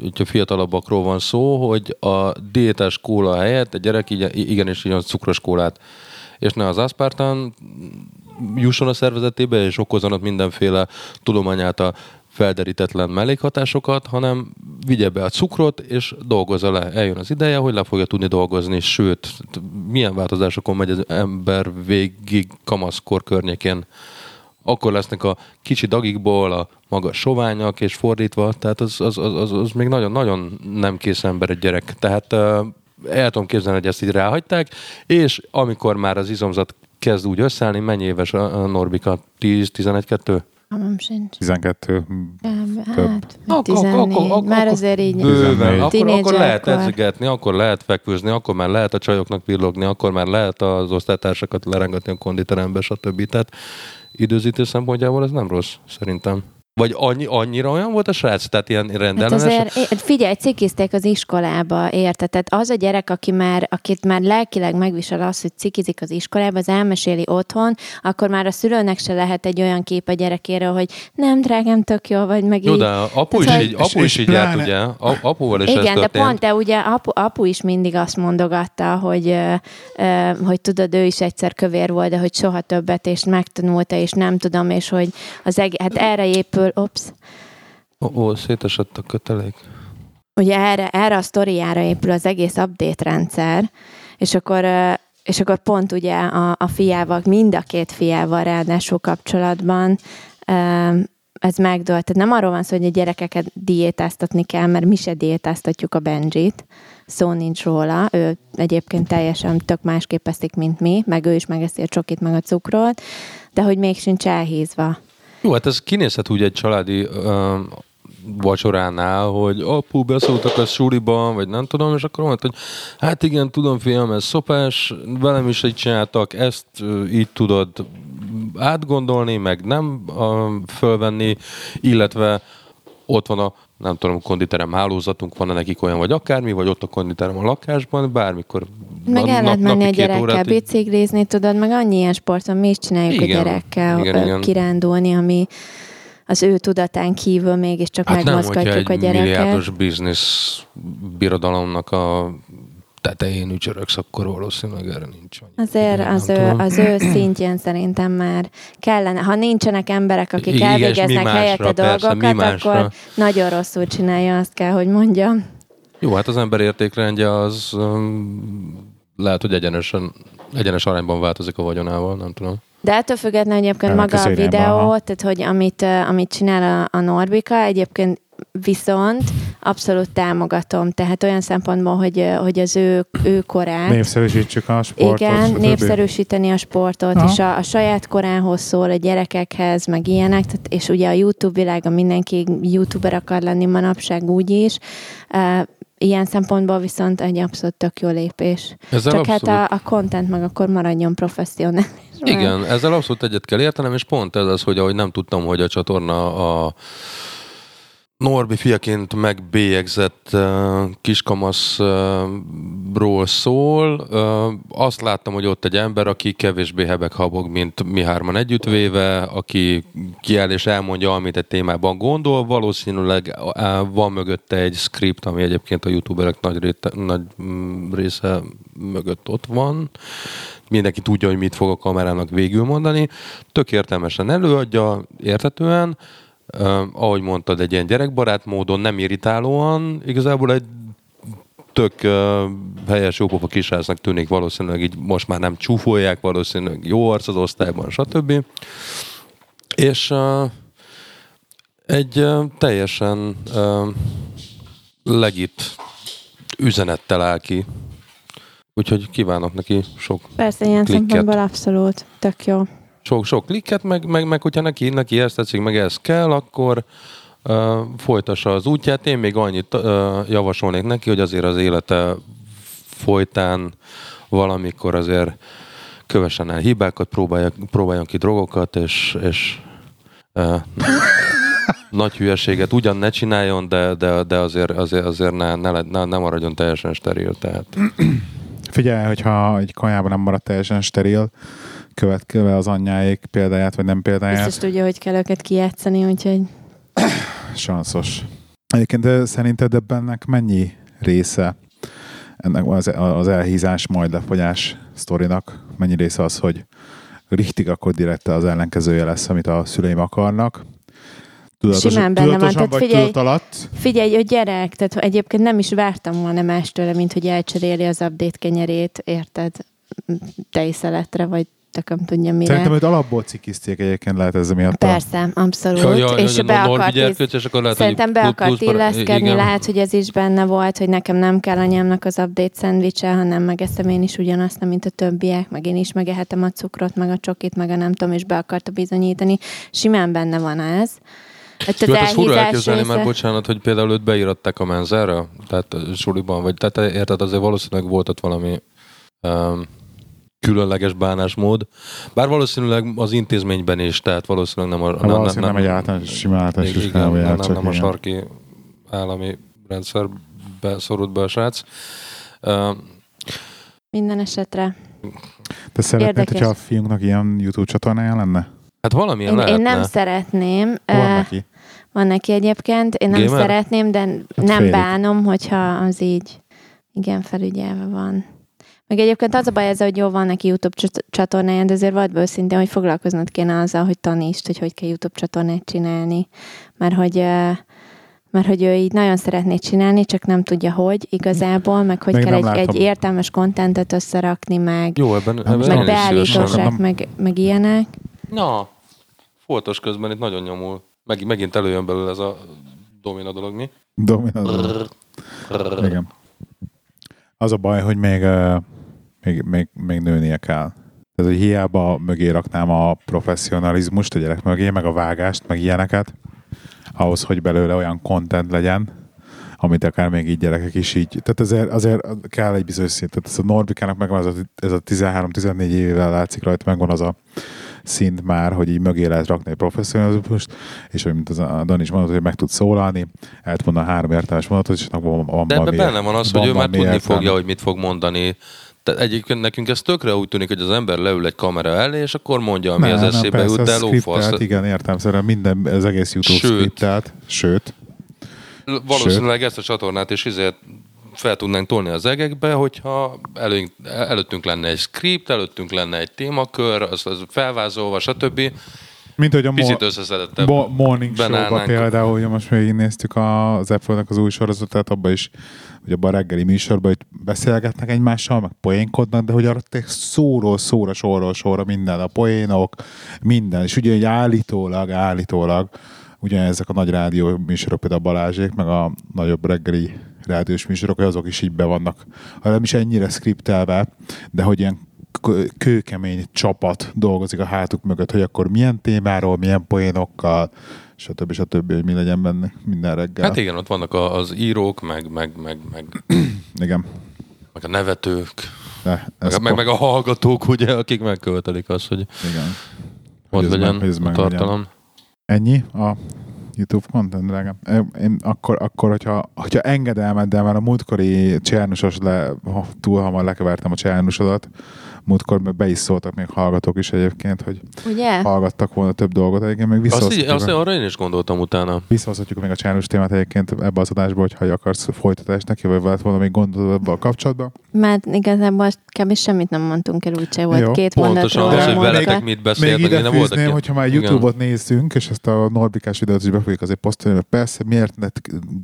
hogyha fiatalabbakról van szó, hogy a diétás kóla helyett a gyerek igenis igyon cukros kólát, és ne az aspartán jusson a szervezetébe, és okozzon mindenféle tudomány által felderítetlen mellékhatásokat, hanem vigye be a cukrot, és dolgozza le. Eljön az ideje, hogy le fogja tudni dolgozni, sőt, milyen változásokon megy az ember végig kamaszkor környékén. Akkor lesznek a kicsi dagikból a magas soványak, és fordítva, tehát az, az, az, az, az még nagyon-nagyon nem kész ember egy gyerek. Tehát el tudom képzelni, hogy ezt így ráhagyták, és amikor már az izomzat kezd úgy összeállni, mennyi éves a, Norbika? 10-11-2? Hamam sincs. 12. Hát, Több. meg 14. Már azért így Bőven. 14. Akkor, akkor lehet edzegetni, akkor lehet fekvőzni, akkor már lehet a csajoknak villogni, akkor már lehet az osztálytársakat lerengetni a konditerembe, stb. Tehát időzítés szempontjából ez nem rossz, szerintem. Vagy annyi, annyira olyan volt a srác? Tehát ilyen Hát rendellenes? azért, é- figyelj, cikizték az iskolába, érted? Tehát az a gyerek, aki már, akit már lelkileg megvisel az, hogy cikizik az iskolába, az elmeséli otthon, akkor már a szülőnek se lehet egy olyan kép a gyerekéről, hogy nem, drágám, tök jó vagy, meg Jó, így. de apu is így, apu is és így járt, ugye? A- Apuval is Igen, de pont te ugye apu, apu is mindig azt mondogatta, hogy, ö, ö, hogy tudod, ő is egyszer kövér volt, de hogy soha többet, és megtanulta, és nem tudom, és hogy az eg- hát erre épül, ops, Ó, ó, szétesett a kötelék. ugye erre, erre a sztoriára épül az egész update rendszer, és akkor, és akkor pont ugye a, a fiával, mind a két fiával ráadásul kapcsolatban ez megdőlt. Tehát nem arról van szó, hogy a gyerekeket diétáztatni kell, mert mi se diétáztatjuk a Benjit, szó nincs róla. Ő egyébként teljesen tök másképp eszik, mint mi, meg ő is megeszi a csokit, meg a cukrot, de hogy még sincs elhízva. Jó, hát ez kinézhet úgy egy családi ö, vacsoránál, hogy apu beszóltak a suliban, vagy nem tudom, és akkor mondta, hogy hát igen, tudom fiam, ez szopás, velem is így csináltak, ezt így tudod átgondolni, meg nem ö, fölvenni, illetve ott van a nem tudom, konditerem hálózatunk, van-e nekik olyan, vagy akármi, vagy ott a konditerem a lakásban, bármikor Meg el lehet menni a gyerekkel órát biciklizni, tudod, meg annyi ilyen sporton mi is csináljuk Igen, a gyerekkel, igen, igen. kirándulni, ami az ő tudatán kívül mégiscsak Hát nem, megmozgatjuk a egy gyereket. milliárdos biznisz birodalomnak a tetején ücsöröksz, akkor valószínűleg erre nincs. annyi. Azért Nem az ő, tudom. az ő szintjén szerintem már kellene. Ha nincsenek emberek, akik Igen, elvégeznek másra, helyette persze, dolgokat, másra. akkor nagyon rosszul csinálja, azt kell, hogy mondjam. Jó, hát az ember értékrendje az um, lehet, hogy egyenesen, egyenes arányban változik a vagyonával, nem tudom. De ettől függetlenül egyébként Elment maga a videó, aha. tehát hogy amit, amit csinál a, a Norbika, egyébként viszont abszolút támogatom. Tehát olyan szempontból, hogy, hogy az ő, ő korát, Népszerűsítsük a sportot. igen, stb. népszerűsíteni a sportot, Aha. és a, a saját korához szól, a gyerekekhez, meg ilyenek, tehát, és ugye a YouTube világa mindenki youtuber akar lenni manapság úgy is, Uh, ilyen szempontból viszont egy abszolút tök jó lépés. Ezzel Csak abszolút, hát a, a content meg akkor maradjon professzionális. Igen, ezzel abszolút egyet kell értenem, és pont ez az, hogy ahogy nem tudtam, hogy a csatorna a Norbi fiaként megbélyegzett uh, kiskamaszról szól. Uh, azt láttam, hogy ott egy ember, aki kevésbé hebeg habog, mint mi hárman együttvéve, aki kiáll és elmondja, amit egy témában gondol. Valószínűleg uh, van mögötte egy script, ami egyébként a youtuberek nagy, réte, nagy mm, része mögött ott van mindenki tudja, hogy mit fog a kamerának végül mondani. Tök értelmesen előadja, értetően, uh, ahogy mondtad, egy ilyen gyerekbarát módon, nem irritálóan, igazából egy tök uh, helyes, jópofa kisrácnak tűnik, valószínűleg így most már nem csúfolják, valószínűleg jó arc az osztályban, stb. És uh, egy uh, teljesen uh, legit üzenettel áll ki. Úgyhogy kívánok neki sok Persze, ilyen Klikket. szempontból abszolút tök jó. Sok, sok klikket, meg, meg, meg hogyha neki, neki ezt tetszik, meg ez kell, akkor uh, folytassa az útját. Én még annyit uh, javasolnék neki, hogy azért az élete folytán valamikor azért kövessen el hibákat, próbálja, próbáljon ki drogokat, és, és uh, nagy hülyeséget ugyan ne csináljon, de, de, de azért, azért, azért ne, ne, ne, ne maradjon teljesen steril. Tehát. Figyelj, hogyha egy kajában nem marad teljesen steril, következve az anyjáék példáját, vagy nem példáját, Biztos tudja, hogy kell őket kijátszani, úgyhogy sanszos. Egyébként de szerinted ebbennek mennyi része ennek az, az elhízás, majd lefogyás sztorinak? Mennyi része az, hogy richtig akkor direkt az ellenkezője lesz, amit a szüleim akarnak? Tudatos, Simán benne van, tehát figyelj- alatt? Figyelj, hogy gyerek, tehát egyébként nem is vártam volna más tőle, mint hogy elcseréli az update kenyerét, érted? Tejszeletre, vagy tököm tudja mire. Szerintem őt alapból cikizték egyébként lehet ez miatt. Persze, abszolút. és be akart, és akkor lehet, szerintem be akart illeszkedni, igen. lehet, hogy ez is benne volt, hogy nekem nem kell anyámnak az update szendvicse, hanem megeszem én is ugyanazt, mint a többiek, meg én is megehetem a cukrot, meg a csokit, meg a nem tudom, és be akarta bizonyítani. Simán benne van ez. Hogy Jó, hát az fura elképzelni, mert része- bocsánat, hogy például őt beíratták a menzára, tehát suliban, vagy tehát érted, azért valószínűleg volt ott valami um, különleges bánásmód. Bár valószínűleg az intézményben is, tehát valószínűleg nem a, Hát valószínűleg nem egy általános, sima általános igen, iskolában nem, nem, csak nem a sarki állami rendszerbe szorult be a srác. Um, Minden esetre. Te szeretnéd, Érdekes. hogyha a fiunknak ilyen YouTube csatornája lenne? hát valamilyen Én, lehetne. én nem szeretném. Van neki. Van neki egyébként. Én nem Gamer? szeretném, de nem félig. bánom, hogyha az így igen felügyelve van. Meg egyébként az a baj ezzel, hogy jó, van neki YouTube csat- csatornája, de azért vagy őszintén, hogy foglalkoznod kéne azzal, hogy tanítsd, hogy hogy kell YouTube csatornát csinálni. Mert hogy, eh, mert hogy ő így nagyon szeretné csinálni, csak nem tudja, hogy igazából, meg hogy Még kell egy, látom. egy értelmes kontentet összerakni, meg, Jó, ebben, ebben meg Nem- meg, meg ilyenek. Na, foltos közben itt nagyon nyomul. Meg, megint előjön belőle ez a domina dolog, mi? Dominant. Igen. Az a baj, hogy még, eh, még, még, még nőnie kell. Tehát, hogy hiába mögé raknám a professzionalizmust a gyerek mögé, meg a vágást, meg ilyeneket, ahhoz, hogy belőle olyan content legyen, amit akár még így gyerekek is így. Tehát azért, azért kell egy bizonyos szint. Tehát ez a Norbikának megvan az a, ez a 13-14 évével látszik rajta, megvan az a szint már, hogy így mögé lehet rakni egy professzionalizmust, és hogy mint az a Dani is mondott, hogy meg tud szólalni, el tud mondani három értelmes mondatot, és annak van, van De ebben benne van az, hogy ő már tudni fogja, hogy mit fog mondani. Tehát egyébként nekünk ez tökre úgy tűnik, hogy az ember leül egy kamera elé, és akkor mondja, ami Nem, az eszébe persze, jut, de lófasz. Igen, értem, szerintem minden, az egész YouTube Sőt. skriptelt, sőt, Valószínűleg ezt a csatornát is izért fel tudnánk tolni az egekbe, hogyha előnk, előttünk lenne egy script, előttünk lenne egy témakör, az, az felvázolva, stb. Mint hogy a Picit mo- összeszedettebb. Bo- morning show például, hogy most még néztük az Apple-nek az új sorozatát, abban is, hogy abban a reggeli műsorban, hogy beszélgetnek egymással, meg poénkodnak, de hogy arra szóról szóra, sorról sorra minden, a poénok, minden, és ugye egy állítólag, állítólag, ugye ezek a nagy rádió műsorok, például a Balázsék, meg a nagyobb reggeli rádiós műsorok, hogy azok is így be vannak, ha nem is ennyire skriptelve, de hogy ilyen kőkemény csapat dolgozik a hátuk mögött, hogy akkor milyen témáról, milyen poénokkal, stb. stb. hogy mi legyen benne minden reggel. Hát igen, ott vannak az írók, meg, meg, meg, meg, igen. meg a nevetők, De meg, meg, meg a hallgatók, ugye, akik megköltelik azt, hogy Igen. ott legyen meg- a tartalom. Ennyi a YouTube content, drágám. Én, akkor, akkor hogyha, hogyha engedelmeddel már a múltkori csernusos le, ha túl hamar lekevertem a csernusodat, múltkor mert be is szóltak még hallgatók is egyébként, hogy Ugye? hallgattak volna több dolgot. Egyébként még Azt, így, azt a, arra én is gondoltam utána. visszahozhatjuk még a csános témát egyébként ebbe az adásba, hogyha akarsz folytatást neki, vagy volt volna még gondolod ebbe a kapcsolatban. Mert igazából kb. semmit nem mondtunk el, úgyse volt Jó. két Pontosan mondatról az, hogy veletek le. mit Még beszélt, meg ide fűzném, hogyha már Igen. YouTube-ot nézzünk, és ezt a Norbikás videót is be fogjuk azért posztolni, mert persze miért ne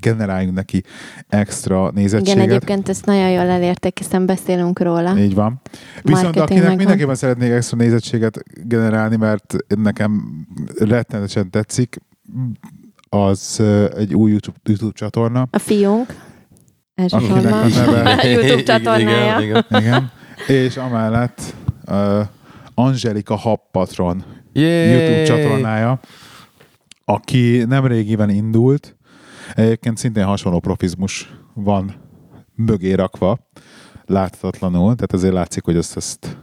generáljunk neki extra Igen, nézettséget. egyébként ezt nagyon jól elértek, hiszen beszélünk róla. Így van. Viszont Marketing akinek megvan. mindenképpen szeretnék extra nézettséget generálni, mert nekem rettenetesen tetszik, az egy új YouTube, YouTube csatorna. A fiunk. Akinek a Elsősorban. neve- YouTube csatornája. igen, igen. Igen. És amellett uh, Angelika Happatron Yay! YouTube csatornája, aki nem régiben indult, egyébként szintén hasonló profizmus van mögé rakva, láthatatlanul, tehát azért látszik, hogy ezt, ezt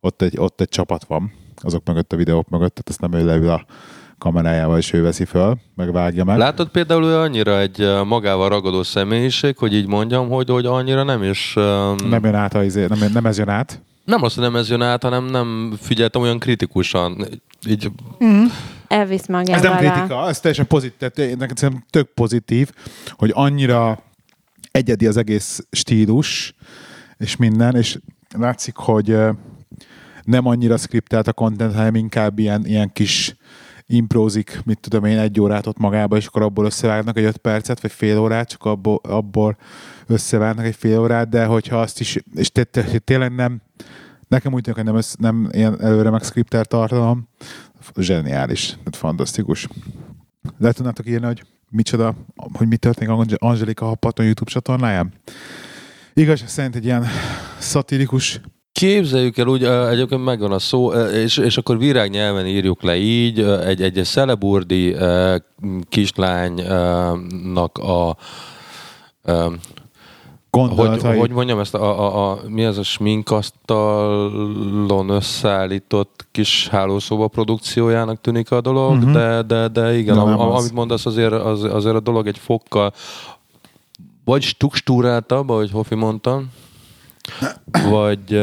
ott, egy, ott egy csapat van, azok mögött a videók mögött, tehát ezt nem ő leül a kamerájával, és ő veszi föl, megvágja meg. Látod például ő annyira egy magával ragadó személyiség, hogy így mondjam, hogy, hogy annyira nem is... Um, Nem jön át, a, izé- nem, nem ez jön át. nem azt, hogy nem ez jön át, hanem nem figyeltem olyan kritikusan. Így, Elvisz Ez magával. nem a- kritika, ez teljesen pozitív, tehát nekem szerintem tök pozitív, hogy annyira egyedi az egész stílus, és minden, és látszik, hogy nem annyira skriptelt a content, hanem inkább ilyen, ilyen kis improzik, mit tudom én, egy órát ott magába, és akkor abból összevágnak egy öt percet, vagy fél órát, csak abból, abból összevágnak egy fél órát, de hogyha azt is, és té- té- tényleg nem, nekem úgy tűnik, hogy nem, össz, nem ilyen előre megszkriptelt tartalom, zseniális, tehát fantasztikus. Le tudnátok írni, hogy micsoda, hogy mi történik Ange- Angelika Happaton YouTube csatornáján? Igaz, szerint egy ilyen szatirikus Képzeljük el, úgy egyébként megvan a szó, ö, és, és akkor virágnyelven írjuk le így, ö, egy, egy szeleburdi ö, kislánynak a ö, hogy, gondolatai. hogy mondjam ezt, a, a, a, mi ez a sminkasztalon összeállított kis hálószoba produkciójának tűnik a dolog, uh-huh. de, de, de igen, nem a, az. amit mondasz, azért, az, azért a dolog egy fokkal vagy struktúráltabb, ahogy Hofi mondta, vagy,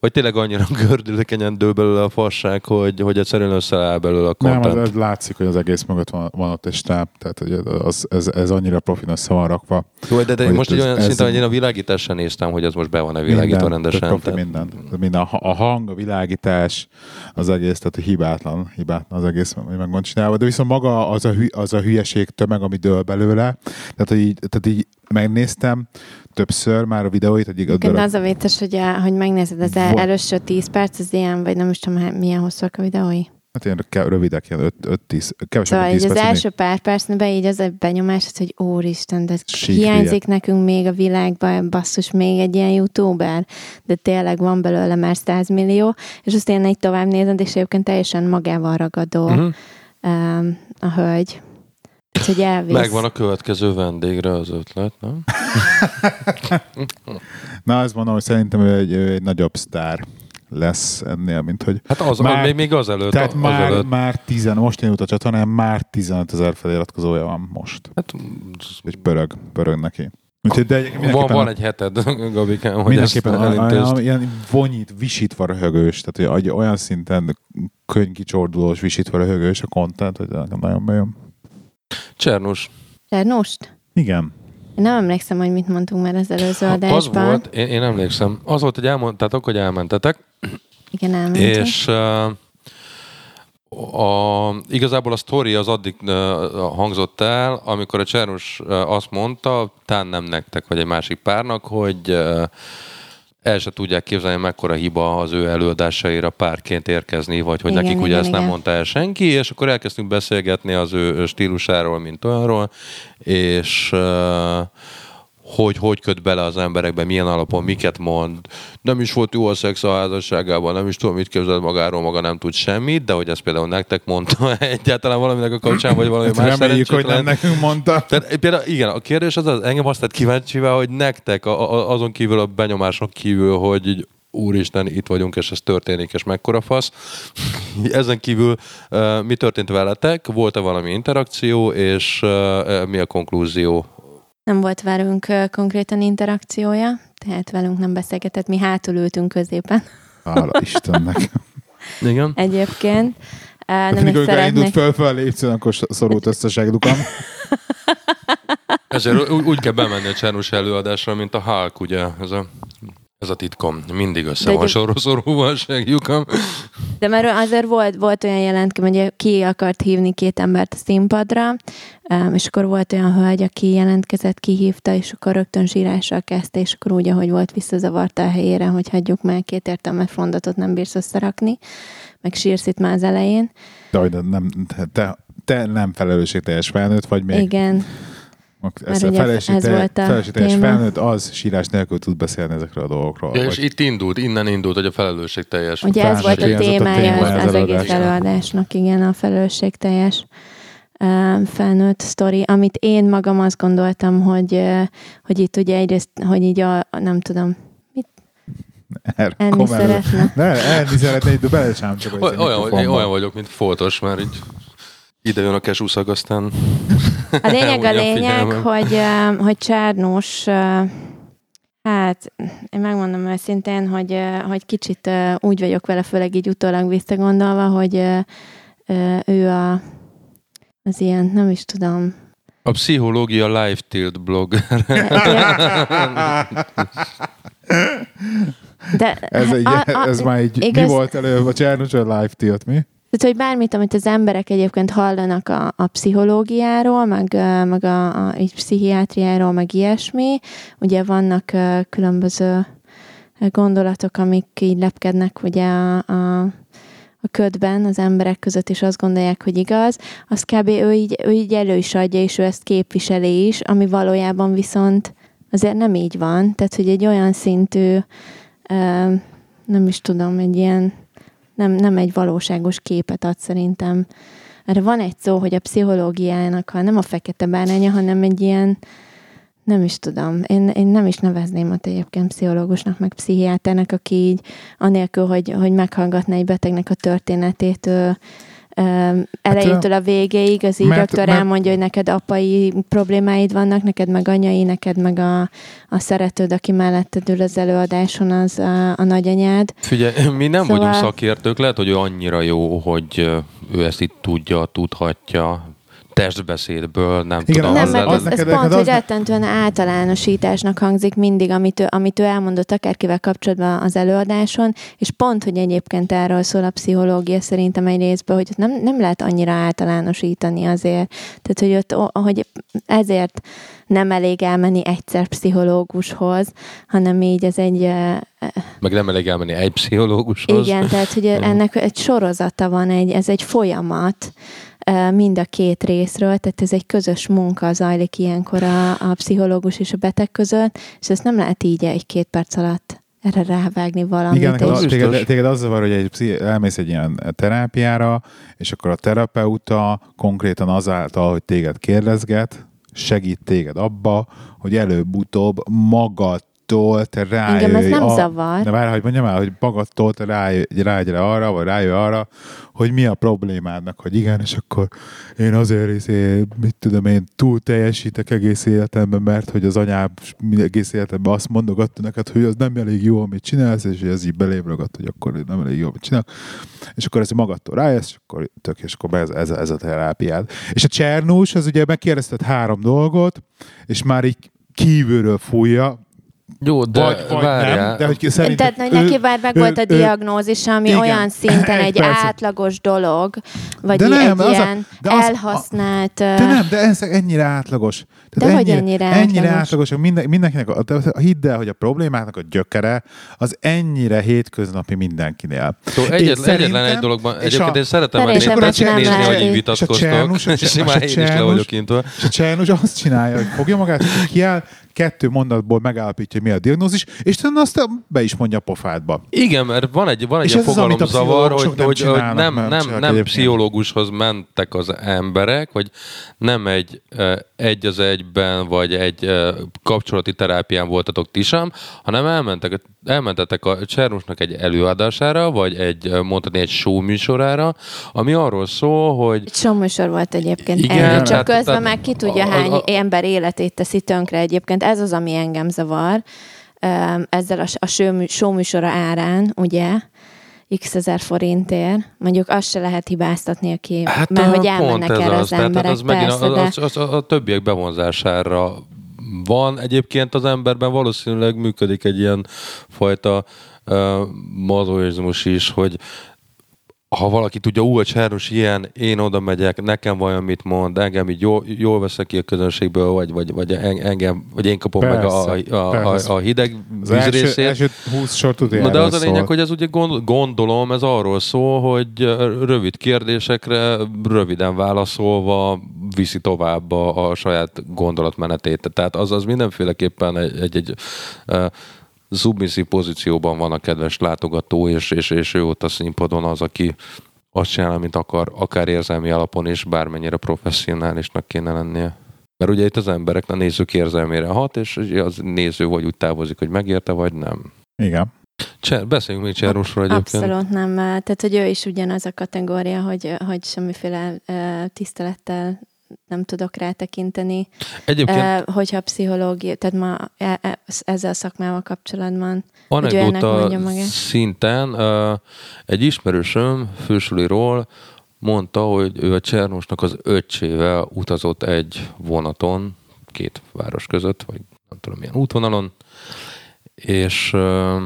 vagy tényleg annyira gördülékenyen dől belőle a fasság, hogy, hogy egyszerűen összeáll belőle a nem, content. az, az látszik, hogy az egész mögött van, van ott egy stáb, tehát hogy az, ez, ez annyira profin össze van rakva. Jó, de, de most egy olyan ez- szinten, hogy én a világítással néztem, hogy ez most be van-e világítva Minden, rendesen. profi tehát- minden. minden a, a hang, a világítás, az egész, tehát hibátlan, hibátlan az egész, hogy meg van csinálva. De viszont maga az a, hü, az a hülyeség tömeg, ami dől belőle, tehát, hogy így, tehát így megnéztem többször már a videóit, hogy igaz, Igen, de az a vicces, hogy, a, hogy megnézed az el, Vo- előső 10 perc, az ilyen, vagy nem is tudom, milyen hosszúak a videói. hát ilyen rövidek, ilyen 5-10, kevesebb, Szóval mint így 10 az perc. első pár percben így az a benyomás, hogy úristen, de Sík hiányzik nekünk még a világban, basszus, még egy ilyen youtuber, de tényleg van belőle már 100 millió, és azt én így tovább nézed, és egyébként teljesen magával ragadó um, a hölgy. Ez, hogy elvisz. Megvan a következő vendégre az ötlet, nem? Na, azt mondom, hogy szerintem ő egy, ő egy nagyobb sztár lesz ennél, mint hogy Hát az, Már- még, még azelőtt. Tehát az már, előtt. már 10, most indult a csatornán, már 15 ezer feliratkozója van most. Hát, Hogy pörög, pörög neki. Úgyhogy, de van, van egy heted, Gabikám, hogy ezt mindenképpen a, a, elintézd. ilyen vonyít, visítva röhögős, tehát hogy olyan szinten könyvkicsordulós, visítva röhögős a content, hogy nagyon bejön. Csernus. Csernust? Igen. Én nem emlékszem, hogy mit mondtunk már az előző Az adásban. volt, én, én emlékszem, az volt, hogy elmondtátok, hogy elmentetek, Igen, elmentünk. és uh, a, igazából a sztori az addig uh, hangzott el, amikor a Csernus uh, azt mondta, tán nem nektek, vagy egy másik párnak, hogy uh, el se tudják képzelni, mekkora hiba az ő előadásaira párként érkezni, vagy hogy Igen, nekik ugye igen, ezt nem igen. mondta el senki, és akkor elkezdtünk beszélgetni az ő stílusáról, mint olyanról, és uh, hogy hogy köt bele az emberekbe, milyen alapon, miket mond. Nem is volt jó a szex a házasságában, nem is tudom, mit képzel magáról, maga nem tud semmit, de hogy ezt például nektek mondta egyáltalán valaminek a kapcsán, vagy valami más Hát Reméljük, hogy nem nekünk mondta. Tehát például igen, a kérdés az, az engem azt tett kíváncsivel, hogy nektek a, a, azon kívül a benyomások kívül, hogy így úristen, itt vagyunk, és ez történik, és mekkora fasz. Ezen kívül uh, mi történt veletek? Volt-e valami interakció, és uh, mi a konklúzió? Nem volt velünk konkrétan interakciója, tehát velünk nem beszélgetett, mi hátul ültünk középen Hála Istennek. Igen. egyébként. Uh, Nem nem is Mikor elindult szeretnék. föl, föl lépcsőn, akkor szorult össze a segdukam. Ezért ú- úgy kell bemenni a Csernus előadásra, mint a Hulk, ugye? Ez a, ez a titkom. Mindig össze De van egy- sorozorúva a segjukam. De mert azért volt, volt olyan jelentkem, hogy ki akart hívni két embert a színpadra, um, és akkor volt olyan hölgy, aki jelentkezett, kihívta, és akkor rögtön zsírással kezdte, és akkor úgy, ahogy volt, visszazavarta a helyére, hogy hagyjuk meg, két értelmes mondatot nem bírsz összerakni, meg sírsz itt már az elején. De hogy nem, te, te nem felelősségteljes felnőtt vagy még. Igen, Ez Mert a téma. felnőtt az sírás nélkül tud beszélni ezekről a dolgokról. Ja, és Vagy- itt indult, innen indult, hogy a felelősség teljes. ugye ez volt a témája az, az az egész előadásnak. igen, a felelősségteljes um, felnőtt sztori, amit én magam azt gondoltam, hogy, hogy itt ugye egyrészt, hogy így a, nem tudom, Erre enni kom elő. szeretne. Ne, enni szeretne, de bele sem csak Olyan, olyan vagyok, mint foltos, mert így ide jön a kesúszag, aztán... A lényeg a lényeg, hogy, hogy Csárnós, hát én megmondom őszintén, hogy, hogy kicsit úgy vagyok vele, főleg így utólag visszagondolva, hogy ő a, az ilyen, nem is tudom, A pszichológia live tilt blog. de Ez, egy, a- a- ez már így, igaz- mi volt előbb a Csernus, a live tilt, mi? Tehát, hogy bármit, amit az emberek egyébként hallanak a, a pszichológiáról, meg, meg a, a így pszichiátriáról, meg ilyesmi, ugye vannak különböző gondolatok, amik így lepkednek ugye a, a, a ködben az emberek között, és azt gondolják, hogy igaz, azt kb. ő így, ő így elő is adja, és ő ezt képviseli is, ami valójában viszont azért nem így van. Tehát, hogy egy olyan szintű, nem is tudom, egy ilyen nem, nem egy valóságos képet ad szerintem. Erre van egy szó, hogy a pszichológiának ha nem a fekete báránya, hanem egy ilyen, nem is tudom, én, én nem is nevezném ott egyébként pszichológusnak, meg pszichiáternek, aki így anélkül, hogy, hogy meghallgatná egy betegnek a történetét, ő, elejétől a végéig, az így mert- rögtön mert- elmondja, hogy neked apai problémáid vannak, neked meg anyai, neked meg a, a szeretőd, aki melletted ül az előadáson, az a, a nagyanyád. Figyelj, mi nem Szóval- vagyunk szakértők, lehet, hogy ő annyira jó, hogy ő ezt itt tudja, tudhatja, testbeszédből, nem Igen, tudom. Nem, mert ez, ez neked- pont, hogy rettentően általánosításnak hangzik mindig, amit ő, amit ő elmondott akárkivel kapcsolatban az előadáson, és pont, hogy egyébként erről szól a pszichológia szerintem egy részben, hogy nem, nem lehet annyira általánosítani azért. Tehát, hogy, ott, hogy ezért nem elég elmenni egyszer pszichológushoz, hanem így ez egy, Meg nem elég elmenni egy pszichológushoz. igen, tehát hogy ennek egy sorozata van, egy, ez egy folyamat mind a két részről, tehát ez egy közös munka zajlik ilyenkor a, a pszichológus és a beteg között, és ezt nem lehet így egy-két perc alatt erre rávágni valamit. Igen, és- téged, téged az zavar, hogy egy, pszi- elmész egy ilyen terápiára, és akkor a terapeuta konkrétan azáltal, hogy téged kérdezget, segít téged abba, hogy előbb-utóbb magadtól te rájöjj. Engem ez nem a, zavar. De várj, hogy mondjam el, hogy magadtól te rájöjj, rájöjj rá arra, vagy rájöjj arra, hogy mi a problémádnak, hogy igen, és akkor én azért izé, mit tudom én, túl teljesítek egész életemben, mert hogy az anyám egész életemben azt mondogatta neked, hogy az nem elég jó, amit csinálsz, és ez így belém ragadt, hogy akkor nem elég jó, amit csinál. És akkor ez magadtól rájössz, és akkor tök, és akkor ez, ez, ez a terápiád. És a Csernus, az ugye megkérdezted három dolgot, és már így kívülről fújja, Jó, de vagy, vagy várjál. nem, de hogy szerintem Tehát hogy neki már meg ő- volt a ő- diagnózis, ami igen, olyan szinten egy egy átlagos dolog, vagy De egy nem, az a- ilyen de az- elhasznált... De nem, de ez ennyire átlagos. De hogy ennyire ennyire átlagos? átlagos, hogy minden, mindenkinek, a, de hidd el, hogy a problémáknak a gyökere az ennyire hétköznapi mindenkinél. Szóval És egyet, szerintem- egyetlen egy dologban, egyébként a- én szeretem nem nézni, hogy így És a vitatkoztok, a és a én is le vagyok intve. És a Csernus azt csinálja, hogy fogja magát, kiáll, kettő mondatból megállapítja, hogy mi a diagnózis, és utána azt be is mondja a pofádba. Igen, mert van egy, van egy ilyen fogalomzavar, hogy, nem hogy, hogy nem, nem nem, egyébként. pszichológushoz mentek az emberek, vagy nem egy egy az egyben, vagy egy kapcsolati terápián voltatok ti sem, hanem elmentek, elmentetek a Csernusnak egy előadására, vagy egy, mondhatni egy show műsorára, ami arról szól, hogy Egy soműsor volt egyébként. Igen, Igen, Ennyi, tehát- csak közben tehát meg ki tudja, a- hány a- ember életét teszi tönkre egyébként. Ez az, ami engem zavar. Ezzel a, a show műsora árán, ugye, x ezer forintért, mondjuk azt se lehet hibáztatni, aki, Hát mert hogy elmennek erre az, az tehát emberek, az megint persze, a, de... az, az, a többiek bevonzására van. Egyébként az emberben valószínűleg működik egy ilyen fajta uh, mazoizmus is, hogy ha valaki tudja, ú, a Csernus ilyen, én oda megyek, nekem vajon mit mond, engem így jól, jól veszek ki a közönségből, vagy, vagy, vagy en- engem, vagy én kapom meg a, Persze, a, a, persze. a, a hideg Az első, vízrészét. első 20 sor tudja Na de az a lényeg, szól. hogy ez ugye gond- gondolom, ez arról szól, hogy rövid kérdésekre röviden válaszolva viszi tovább a, a saját gondolatmenetét. Tehát az az mindenféleképpen egy, egy, egy szubmisszív pozícióban van a kedves látogató, és, és, és ő ott a színpadon az, aki azt csinál, amit akar, akár érzelmi alapon is, bármennyire professzionálisnak kéne lennie. Mert ugye itt az emberek a nézők érzelmére hat, és az néző vagy úgy távozik, hogy megérte, vagy nem. Igen. Cser, beszéljünk még Cserusról egyébként. Abszolút nem. Tehát, hogy ő is ugyanaz a kategória, hogy, hogy semmiféle tisztelettel nem tudok rá tekinteni. Egyébként Uh, hogyha pszichológia, tehát ma e- e- ezzel a szakmával kapcsolatban. anekdota szinten uh, egy ismerősöm fősuliról mondta, hogy ő a Csernusnak az öccsével utazott egy vonaton, két város között, vagy nem tudom milyen útvonalon, és uh,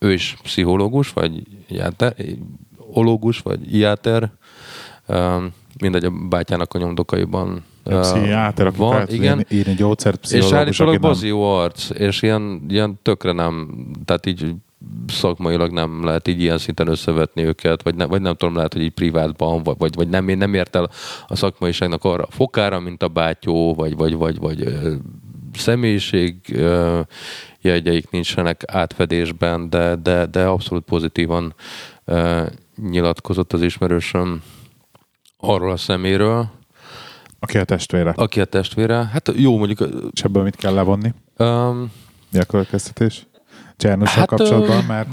ő is pszichológus, vagy játer, ológus, vagy iáter, mindegy a bátyának a nyomdokaiban pszichiáter, van, fel igen. írni gyógyszert, És állítólag jó arc, és ilyen, ilyen tökre nem, tehát így szakmailag nem lehet így ilyen szinten összevetni őket, vagy, ne, vagy nem tudom, lehet, hogy így privátban, vagy, vagy, vagy nem, nem ért el a szakmaiságnak arra a fokára, mint a bátyó, vagy, vagy, vagy, vagy ö, személyiség ö, jegyeik nincsenek átfedésben, de, de, de abszolút pozitívan ö, nyilatkozott az ismerősöm arról a szeméről, Aki a testvére. aki a testvére. Hát jó, mondjuk És ebből mit kell levonni? um, Mi a következtetés? Csernussal Hát, kapcsolatban, mert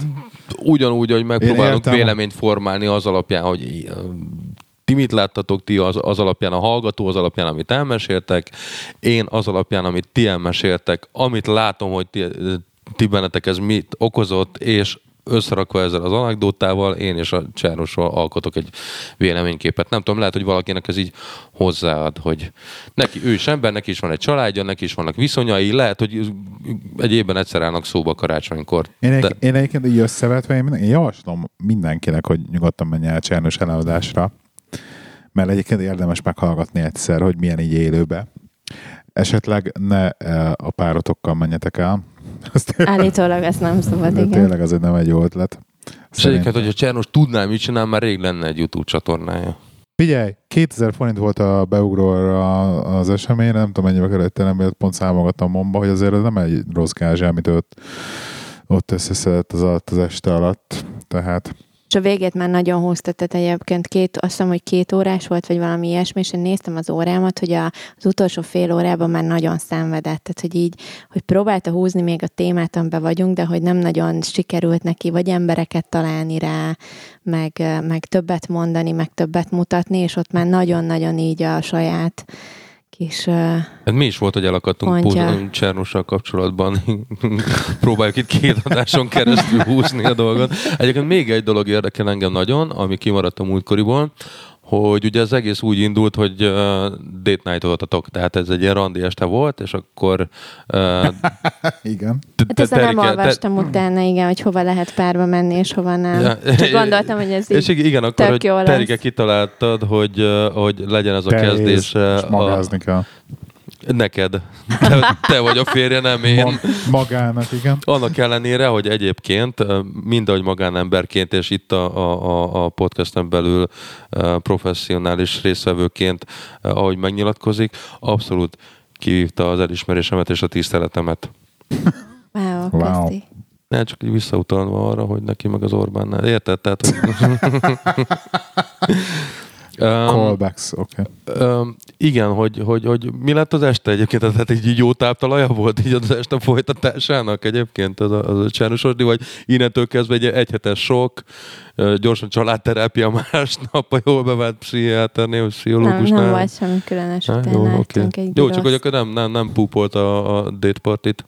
ugyanúgy, hogy megpróbálunk véleményt formálni az alapján, hogy ti mit láttatok, ti az, az alapján a hallgató, az alapján, amit elmeséltek, én az alapján, amit ti elmeséltek, amit látom, hogy ti, ti bennetek ez mit okozott, és összerakva ezzel az anekdótával, én és a Csárnosról alkotok egy véleményképet. Nem tudom, lehet, hogy valakinek ez így hozzáad, hogy neki, ő is ember, neki is van egy családja, neki is vannak viszonyai, lehet, hogy egy évben egyszer állnak szóba karácsonykor. én, egy, De- én egyébként így összevetve, én, én javaslom mindenkinek, hogy nyugodtan menjen el Csernus előadásra, mert egyébként érdemes meghallgatni egyszer, hogy milyen így élőbe. Esetleg ne eh, a párotokkal menjetek el. Ez tényleg, Állítólag ezt nem szabad, de igen. tényleg az egy nem egy jó ötlet. És egyébként, hogyha Csernus tudná, mit csinál, már rég lenne egy YouTube csatornája. Figyelj, 2000 forint volt a beugróra az eseményre, nem tudom mennyibe került, nem miatt pont számogattam momba, hogy azért ez nem egy rossz gázs, amit ott, ott összeszedett az alatt az este alatt. Tehát És a végét már nagyon húzta, tehát egyébként két, azt hiszem, hogy két órás volt, vagy valami ilyesmi, és én néztem az órámat, hogy a, az utolsó fél órában már nagyon szenvedett, tehát hogy így, hogy próbálta húzni még a témát, amiben vagyunk, de hogy nem nagyon sikerült neki, vagy embereket találni rá, meg, meg többet mondani, meg többet mutatni, és ott már nagyon-nagyon így a saját kis ö, Hát mi is volt, hogy elakadtunk Pontja. Puz- Csernussal kapcsolatban. Próbáljuk itt két adáson keresztül húzni a dolgot. Egyébként még egy dolog érdekel engem nagyon, ami kimaradt a múltkoriból, hogy ugye az egész úgy indult, hogy uh, date night voltatok, tehát ez egy ilyen randi este volt, és akkor uh, igen. Hát ezzel nem olvastam utána, igen, hogy hova lehet párba menni, és hova nem. Csak gondoltam, hogy ez És így igen, akkor, hogy. Terike kitaláltad, hogy, hogy legyen ez a Te kezdése. és magázni kell. Neked. Te, te vagy a férje, nem én. Ma, magának, igen. Annak ellenére, hogy egyébként ö, mind ahogy magánemberként, és itt a, a, a- podcasten belül professzionális részvevőként, ahogy megnyilatkozik, abszolút kivívta az elismerésemet és a tiszteletemet. Wow, Wow. köszi. Ne, csak így visszautalva arra, hogy neki meg az Orbánnál. Érted? Tehát, hogy... Um, Callbacks, oké. Okay. Um, igen, hogy, hogy, hogy mi lett az este egyébként? Tehát így jó táptalaja volt így az este folytatásának egyébként az a, az a Csernusosdi, vagy innentől kezdve egy egyhetes sok, gyorsan családterápia másnap a jól bevált pszichiáternél, vagy Nem, pszichológusnál. nem volt semmi különös, Há, utána jó, láttunk egy Jó, csak hogy akkor nem, nem, nem púpolt a, a date partit.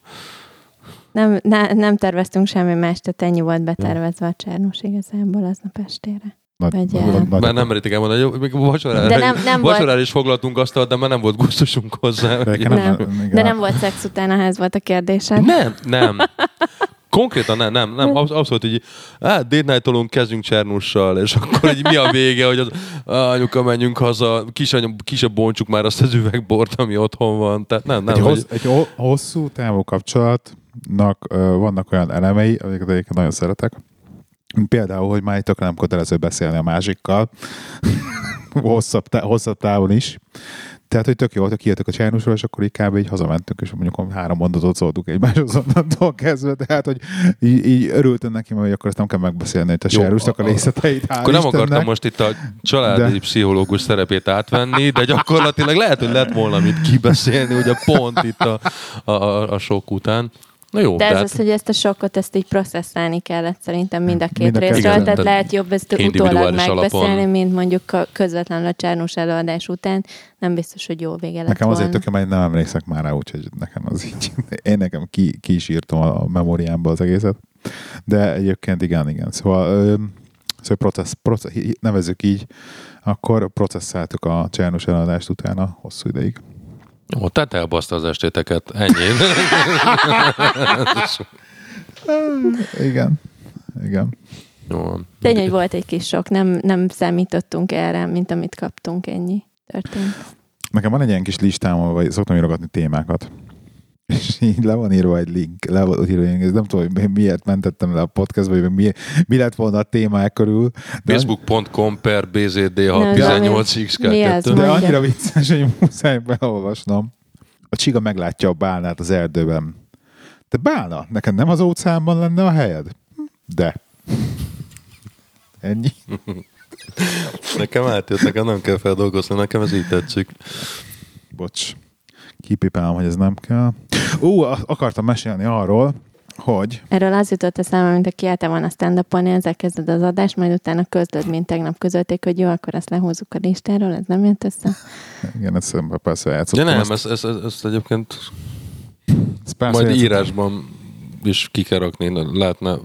Nem, ne, nem terveztünk semmi más, tehát ennyi volt betervezve a Csernus igazából aznap estére. Nagy, nagy, nagy, Már nem meritek elmondani, hogy még vacsorára, De nem- nem volt- vacsorára is foglaltunk asztalt, de már nem volt gusztusunk hozzá. de Nem. igen. De nem volt szex után, ha ez volt a kérdésed. Nem, nem. Konkrétan nem, nem, nem. Absz- Abszolút így, hát date night kezdjünk Csernussal, és akkor így mi a vége, hogy az "Á, anyuka, menjünk haza, kis, kis bontsuk már azt az üvegbort, ami otthon van. Tehát nem, nem. egy, hogy- hossz, egy ho- hosszú távú kapcsolatnak ö, vannak olyan elemei, amiket egyébként nagyon szeretek. Például, hogy már itt nem kötelező beszélni a másikkal, hosszabb, tá- hosszabb távon is. Tehát, hogy tök jó, hogy kijöttek a csernusról, és akkor így kb. így hazamentünk, és mondjuk három mondatot szóltuk egymáshoz onnantól kezdve, tehát, hogy így, így örültem neki, mert akkor ezt nem kell megbeszélni, hogy a Jó, csernusnak a részleteit. Akkor nem Istennek. akartam most itt a családi de... pszichológus szerepét átvenni, de gyakorlatilag lehet, hogy lett volna mit kibeszélni, ugye pont itt a, a, a, a sok után. Na jó, De ez tehát az, hogy ezt a sokkot, ezt így processzálni kellett szerintem mind a két Mind a részről, kettő. tehát Igen, lehet jobb ezt utólag megbeszélni, alapon. mint mondjuk a- közvetlenül a Csernus előadás után. Nem biztos, hogy jó vége lett Nekem azért volna. tök jó, mert nem emlékszek már rá, úgyhogy nekem az így, én nekem ki, ki is írtam a memóriámba az egészet. De egyébként igen, igen. Szóval, ö, szóval processz, processz, nevezzük így, akkor processzáltuk a Csernus eladást utána hosszú ideig. Jó, tehát elbaszta az estéteket. Ennyi. Igen. Igen. Jó. Tény, hogy volt egy kis sok, nem, nem számítottunk erre, mint amit kaptunk, ennyi történt. Nekem van egy ilyen kis listám, ahol vagy szoktam írogatni témákat. És így le van írva egy link, le van írva, én nem tudom, hogy miért mentettem le a podcastba, vagy mi, mi lett volna a témák körül. De, Facebook.com per BZD Nem, 18x mi az? K2. de annyira vicces, hogy muszáj belolvasnom. A csiga meglátja a bálnát az erdőben. De bálna, neked nem az óceánban lenne a helyed? De. Ennyi. Nekem átjött, nekem nem kell feldolgozni, nekem ez így tetszik. Bocs. Kipipálom, hogy ez nem kell. Ú, a- akartam mesélni arról, hogy Erről az jutott eszembe, mint a kiálltál volna stand up ezzel kezded az adást, majd utána közlöd, mint tegnap közölték, hogy jó, akkor ezt lehúzzuk a listáról, ez nem jött össze? igen, ezt persze De játszottam. nem, azt, ezt, ezt, ezt, ezt egyébként ezt persze majd játszottam. írásban is ki kell rakni, lehetne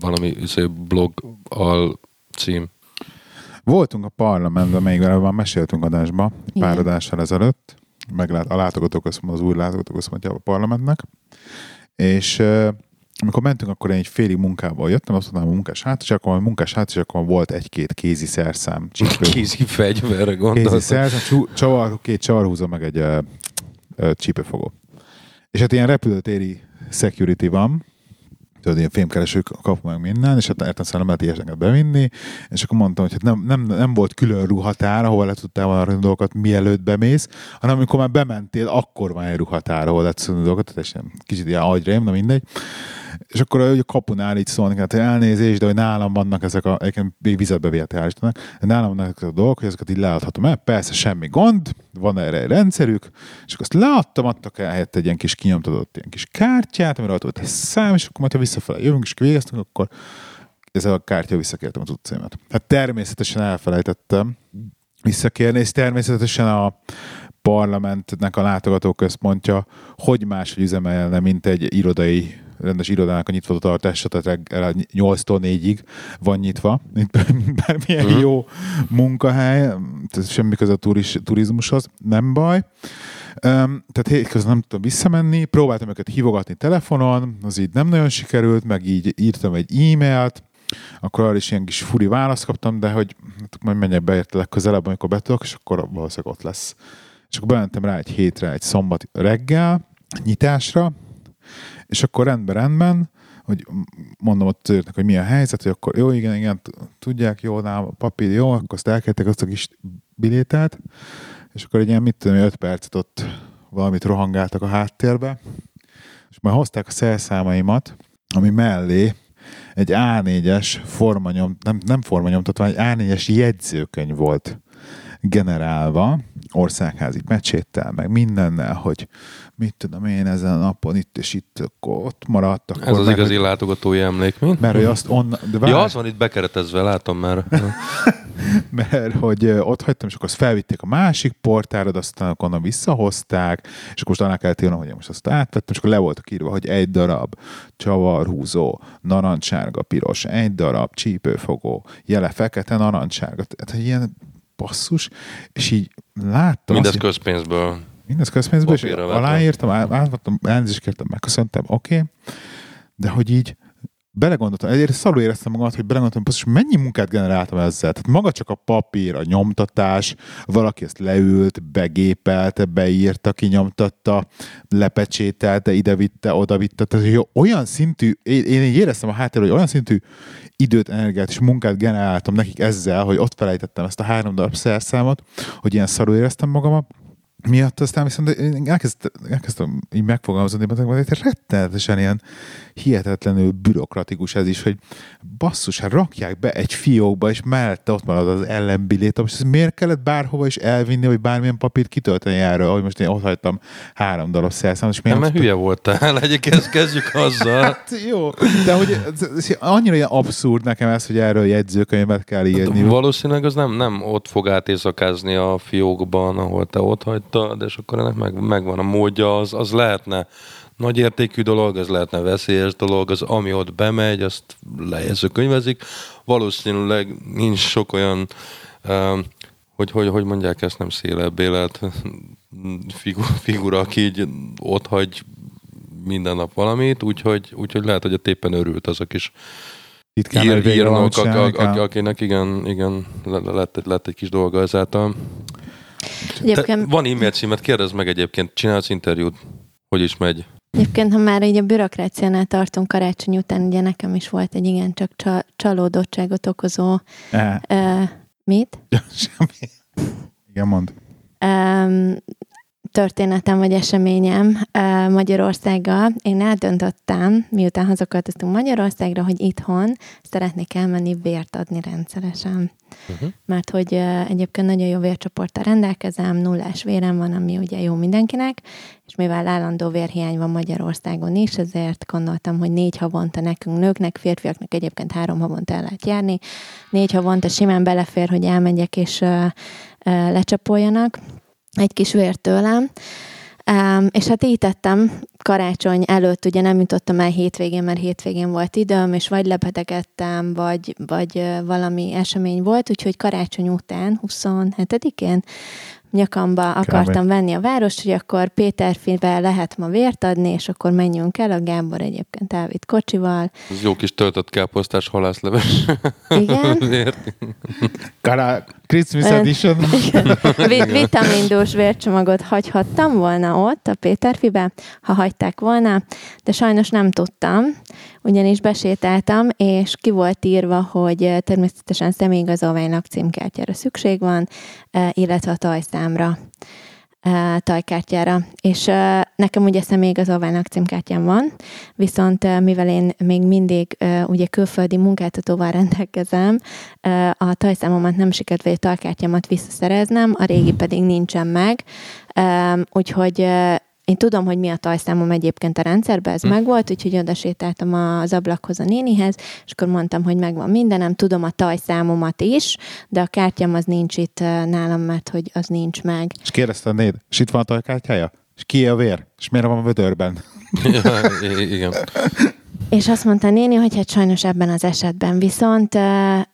valami izé, blog al cím. Voltunk a parlamentben, még már meséltünk adásba, Igen. pár adással ezelőtt, meglát, a látogatóközpont, az új látogatóközpontja a parlamentnek, és amikor mentünk, akkor én egy félig munkából jöttem, azt mondtam, a munkás hát, akkor a munkás hát, akkor volt egy-két kézi szerszám. csípő. Kézi fegyverre kézi gondoltam. szerszám, csú- csavar, két csavarhúzó, meg egy uh, uh, csípőfogó. És hát ilyen repülőtéri security van, tudod, ilyen fémkeresők kapu meg minden, és hát értem szerint nem lehet ilyeseket bevinni, és akkor mondtam, hogy hát nem, nem, nem volt külön ruhatár, ahol le tudtál volna dolgokat, mielőtt bemész, hanem amikor már bementél, akkor van egy ruhatár, ahol le tudni dolgokat, tehát kicsit ilyen agyrém, de mindegy. És akkor a kapunál így szólni, hát elnézést, de hogy nálam vannak ezek a, egyébként még vizetbe de nálam vannak ezek a dolgok, hogy ezeket így leadhatom el, persze semmi gond, van erre egy rendszerük, és akkor azt leadtam, adtak el helyett egy ilyen kis kinyomtatott ilyen kis kártyát, amire volt egy szám, és akkor majd ha visszafele jövünk, és végeztünk, akkor ezzel a kártya visszakértem az utcámat. Hát természetesen elfelejtettem visszakérni, és természetesen a parlamentnek a látogatóközpontja hogy máshogy üzemelne, mint egy irodai rendes irodának a nyitva tartása, tehát reggel 8-tól 4-ig van nyitva, mint bármilyen Mhm. jó munkahely, tehát semmi köze a turis, turizmushoz, nem baj. Um, tehát hétközben nem tudtam visszamenni, próbáltam őket hívogatni telefonon, az így nem nagyon sikerült, meg így írtam egy e-mailt, akkor arra is ilyen kis furi választ kaptam, de hogy hát majd menjek be érte legközelebb, amikor betudok, és akkor valószínűleg ott lesz. És akkor bementem rá egy hétre, egy szombat reggel, nyitásra, és akkor rendben, rendben, hogy mondom ott őrnek, hogy mi a helyzet, hogy akkor jó, igen, igen, tudják, jó, nálam a papír, jó, akkor azt elkértek azt a kis bilétát, és akkor egy ilyen, mit tudom, 5 percet ott valamit rohangáltak a háttérbe, és majd hozták a szerszámaimat, ami mellé egy A4-es formanyom, nem, nem formanyomtatvány, egy A4-es jegyzőkönyv volt generálva, országházi pecséttel, meg mindennel, hogy mit tudom én ezen a napon itt és itt, akkor ott maradt. Akkor Ez az mert, igazi hogy- látogatói emlék, mi? Mert hogy azt onnan... De várj, Ja, az van itt bekeretezve, látom már. mert hogy ott hagytam, és akkor azt felvitték a másik portára, de aztán onnan visszahozták, és akkor most annak kellett írnom, hogy most azt átvettem, és akkor le voltak írva, hogy egy darab csavarhúzó, narancssárga, piros, egy darab csípőfogó, jele fekete, narancssárga. Tehát egy ilyen basszus, és így láttam. Mindez azt, közpénzből. Mindez közpénzből, és aláírtam, átvettem, elnézést kértem, megköszöntem, oké. Okay. De hogy így belegondoltam, egyébként szarul éreztem magamat, hogy belegondoltam, hogy mennyi munkát generáltam ezzel. Tehát maga csak a papír, a nyomtatás, valaki ezt leült, begépelte, beírta, kinyomtatta, lepecsételte, idevitte, odavitte. Tehát hogy olyan szintű, én, én éreztem a háttérről, hogy olyan szintű időt, energiát és munkát generáltam nekik ezzel, hogy ott felejtettem ezt a három darab szerszámot, hogy ilyen szarul éreztem magamat, miatt aztán viszont én elkezdtem, elkezdtem így megfogalmazni, hogy rettenetesen ilyen hihetetlenül bürokratikus ez is, hogy basszus, hát rakják be egy fiókba, és mellette ott marad az ellenbilét, és miért kellett bárhova is elvinni, hogy bármilyen papírt kitölteni erről, hogy most én ott hagytam három darab szerszámot, és Nem, miért mert hülye voltál. Egyébként kezdjük azzal. Hát jó, de hogy annyira ilyen abszurd nekem ez, hogy erről jegyzőkönyvet kell írni. Valószínűleg az nem, nem ott fog átéjszakázni a fiókban, ahol te ott hagytad, és akkor ennek meg, megvan a módja, az, az lehetne nagy értékű dolog, az lehetne veszélyes dolog, az ami ott bemegy, azt lejegyzőkönyvezik. Valószínűleg nincs sok olyan, um, hogy, hogy, hogy mondják ezt, nem szélebb élet figu- figura, aki így ott hagy minden nap valamit, úgyhogy, úgyhogy lehet, hogy a tépen örült az a kis Titkán ír, írnok, ak- ak- ak- akinek igen, igen le- lett, egy- lett egy kis dolga ezáltal. Te, Egyébként, van e-mail címet, kérdezd meg egyébként, csinálsz interjút, hogy is megy. Egyébként, ha már így a bürokráciánál tartunk karácsony után, ugye nekem is volt egy igencsak csa- csalódottságot okozó Eh, uh, mit? semmi. Igen, mond. um, történetem vagy eseményem Magyarországgal. Én eldöntöttem, miután hazaköltöztünk Magyarországra, hogy itthon szeretnék elmenni vért adni rendszeresen. Uh-huh. Mert hogy egyébként nagyon jó vércsoporttal rendelkezem, nullás vérem van, ami ugye jó mindenkinek, és mivel állandó vérhiány van Magyarországon is, ezért gondoltam, hogy négy havonta nekünk nőknek, férfiaknak egyébként három havonta el lehet járni, négy havonta simán belefér, hogy elmegyek és lecsapoljanak egy kis vért tőlem. És hát így tettem, karácsony előtt ugye nem jutottam el hétvégén, mert hétvégén volt időm, és vagy lebetegedtem, vagy, vagy valami esemény volt, úgyhogy karácsony után, 27-én nyakamba akartam venni a várost, hogy akkor Péterfibe lehet ma vért adni, és akkor menjünk el, a Gábor egyébként elvitt kocsival. Ez jó kis töltött káposztás halászleves. Igen. Vért. Kara, Christmas edition. Vi- vitamindós vércsomagot hagyhattam volna ott a Péterfibe, ha hagyták volna, de sajnos nem tudtam, ugyanis besétáltam, és ki volt írva, hogy természetesen személyigazolvány lakcímkártyára szükség van, eh, illetve a tajszámra eh, tajkártyára. És nekem ugye személyigazolvány lakcímkártyám van, viszont mivel én még mindig ugye külföldi munkáltatóval rendelkezem, a tajszámomat nem sikerült, vagy a tajkártyámat visszaszereznem, a régi pedig nincsen meg, úgyhogy én tudom, hogy mi a tajszámom egyébként a rendszerben, ez Hm. megvolt, úgyhogy oda sétáltam az ablakhoz a nénihez, és akkor mondtam, hogy megvan mindenem, tudom a tajszámomat is, de a kártyám az nincs itt nálam, mert hogy az nincs meg. És kérdezte a néd, és itt van a tajkártyája? És ki a vér? És miért van a vödörben? Ja, igen. És azt mondta néni, hogy hát sajnos ebben az esetben viszont uh, uh,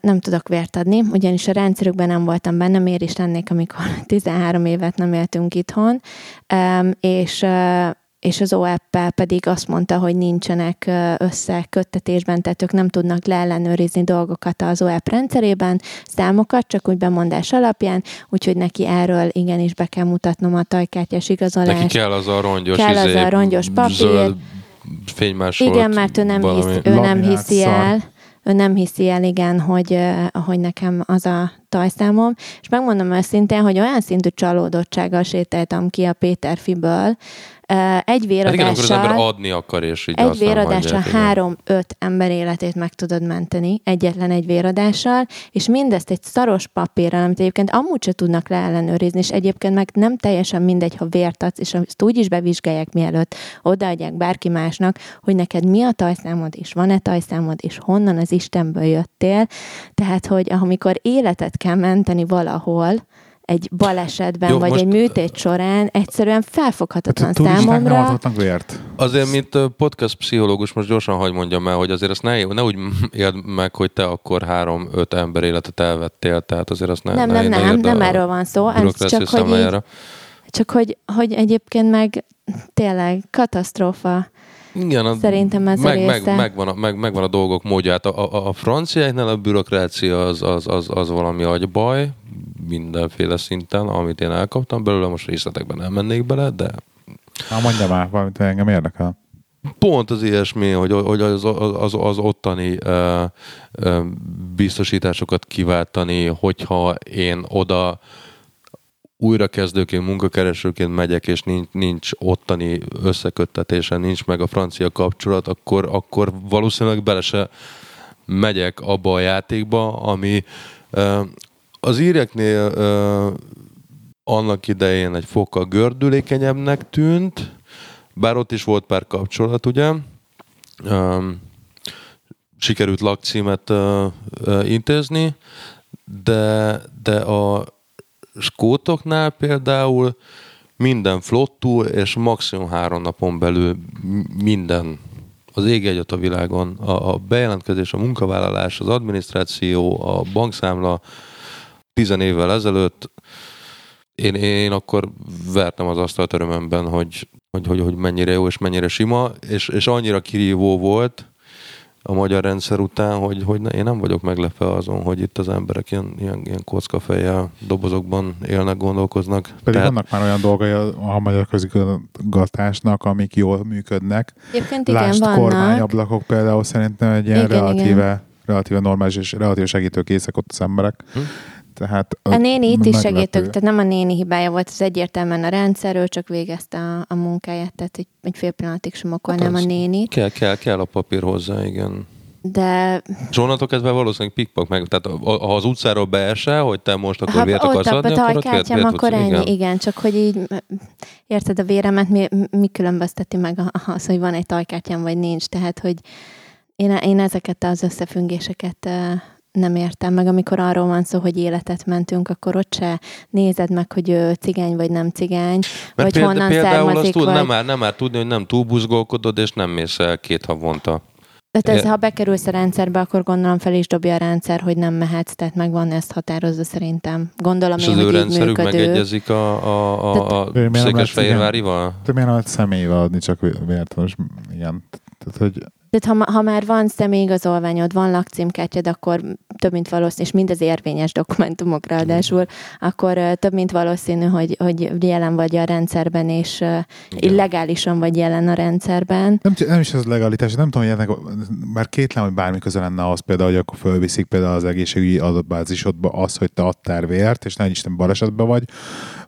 nem tudok vért adni, ugyanis a rendszerükben nem voltam benne, miért is lennék, amikor 13 évet nem éltünk itthon, um, és uh, és az OEP-pel pedig azt mondta, hogy nincsenek összeköttetésben, tehát ők nem tudnak leellenőrizni dolgokat az OEP rendszerében, számokat, csak úgy bemondás alapján, úgyhogy neki erről igenis be kell mutatnom a tajkártyás igazolást. Neki kell az a rongyos, Kell az izé, a rongyos papír. Zöld, fénymásolt Igen, mert ő nem, valami. hisz, ő nem hiszi el, ő nem hiszi el, igen, hogy, hogy nekem az a tajszámom. És megmondom őszintén, hogy olyan szintű csalódottsággal sétáltam ki a Péter Fiből, Egy Hát igen, az ember véradással, adni akar, és így egy véradással három-öt ember életét meg tudod menteni, egyetlen egy véradással, és mindezt egy szaros papírral, amit egyébként amúgy se tudnak leellenőrizni, és egyébként meg nem teljesen mindegy, ha vért adsz, és azt úgy is bevizsgálják, mielőtt odaadják bárki másnak, hogy neked mi a tajszámod, és van-e tajszámod, és honnan az Istenből jöttél. Tehát, hogy amikor életet kell menteni valahol, egy balesetben, Jó, vagy most- egy műtét során egyszerűen felfoghatatlan Hát, számomra. adhatnak vért. Azért, mint podcast pszichológus, most gyorsan hagy mondjam el, hogy azért azt ne, ne úgy éld meg, hogy te akkor három-öt ember életet elvettél, tehát azért azt ne Nem, ne, nem, ne nem, nem a erről van szó, ez csak, hogy így, csak hogy, hogy egyébként meg tényleg katasztrófa. Igen, a, Szerintem ez a meg, meg, része. megvan, a, meg, megvan a dolgok módját. A, a, a franciáknál a bürokrácia az, az, az, az valami agybaj, mindenféle szinten, amit én elkaptam belőle, most részletekben nem mennék bele, de Na, mondja már, valamit engem érdekel. pont az ilyesmi, hogy, hogy az, az, az ottani ö, ö, biztosításokat kiváltani, hogyha én oda újrakezdőként, munkakeresőként megyek, és nincs, nincs ottani összeköttetése, nincs meg a francia kapcsolat, akkor, akkor valószínűleg bele se megyek abba a játékba, ami az íreknél ö, annak idején egy fokkal gördülékenyebbnek tűnt, bár ott is volt pár kapcsolat, ugye? Um, sikerült lakcímet uh, uh, intézni, de, de a skótoknál például minden flottul, és maximum három napon belül minden az ég egyet a világon. A, a bejelentkezés, a munkavállalás, az adminisztráció, a bankszámla tizen évvel ezelőtt én, én akkor vertem az asztalt örömömben, hogy, hogy, hogy, hogy mennyire jó és mennyire sima, és, és annyira kirívó volt a magyar rendszer után, hogy, hogy én nem vagyok meglepve azon, hogy itt az emberek ilyen, ilyen, ilyen kockafejjel dobozokban élnek, gondolkoznak. Pedig Tehát... vannak már olyan dolgai a, a magyar közigazgatásnak, amik jól működnek. Egyébként igen, Lásd, vannak. kormányablakok például szerintem egy ilyen Igen, relatíve, igen. relatíve normális és relatíve segítőkészek ott az emberek. Hm? Tehát A néni itt is segítők, tehát nem a néni hibája volt, ez egyértelműen a rendszer, ő csak végezte a, a munkáját, tehát egy, egy fél pillanatig sem okolnám Hát a nénit. Kell, kell, kell a papír hozzá, igen. De És onnantól kezdve valószínűleg pikpak meg, tehát ha az utcáról beese, hogy te most akkor ha vért akarsz a adni, akkor ott vért, vért akkor tudsz- ennyi, igen. igen. csak hogy így érted a véremet, mi, mi különbözteti meg a- az, hogy van egy tajkártyám, vagy nincs. Tehát, hogy én, én ezeket az összefüggéseket nem értem meg, amikor arról van szó, hogy életet mentünk, akkor ott se nézed meg, hogy ő cigány vagy nem cigány, vagy példa- honnan például azt származik, tud, vagy... nem, már, nem már tudni, hogy nem túlbuzgolkodod, és nem mész el két havonta. Tehát ez, ha bekerülsz a rendszerbe, akkor gondolom fel is dobja a rendszer, hogy nem mehetsz, tehát megvan ezt határozva szerintem. Gondolom És én, az ő rendszerük működő. megegyezik a, a, a, a Székesfehérvárival? Te miért nem lehet személyvel adni csak? Most igen. Tehát, hogy Tehát ha, ha már van személyigazolványod, van lakcímkártyád, akkor több mint valószínű, és mindez érvényes dokumentumok ráadásul, akkor több mint valószínű, hogy, hogy jelen vagy a rendszerben, és Igen. illegálisan vagy jelen a rendszerben. nem, nem is ez legalitás, nem tudom, hogy ennek, már kétlem, hogy bármi köze lenne ahhoz például, hogy akkor fölviszik például az egészségügyi adatbázisodba az, hogy te adtál vért, és nem Isten balesetben vagy,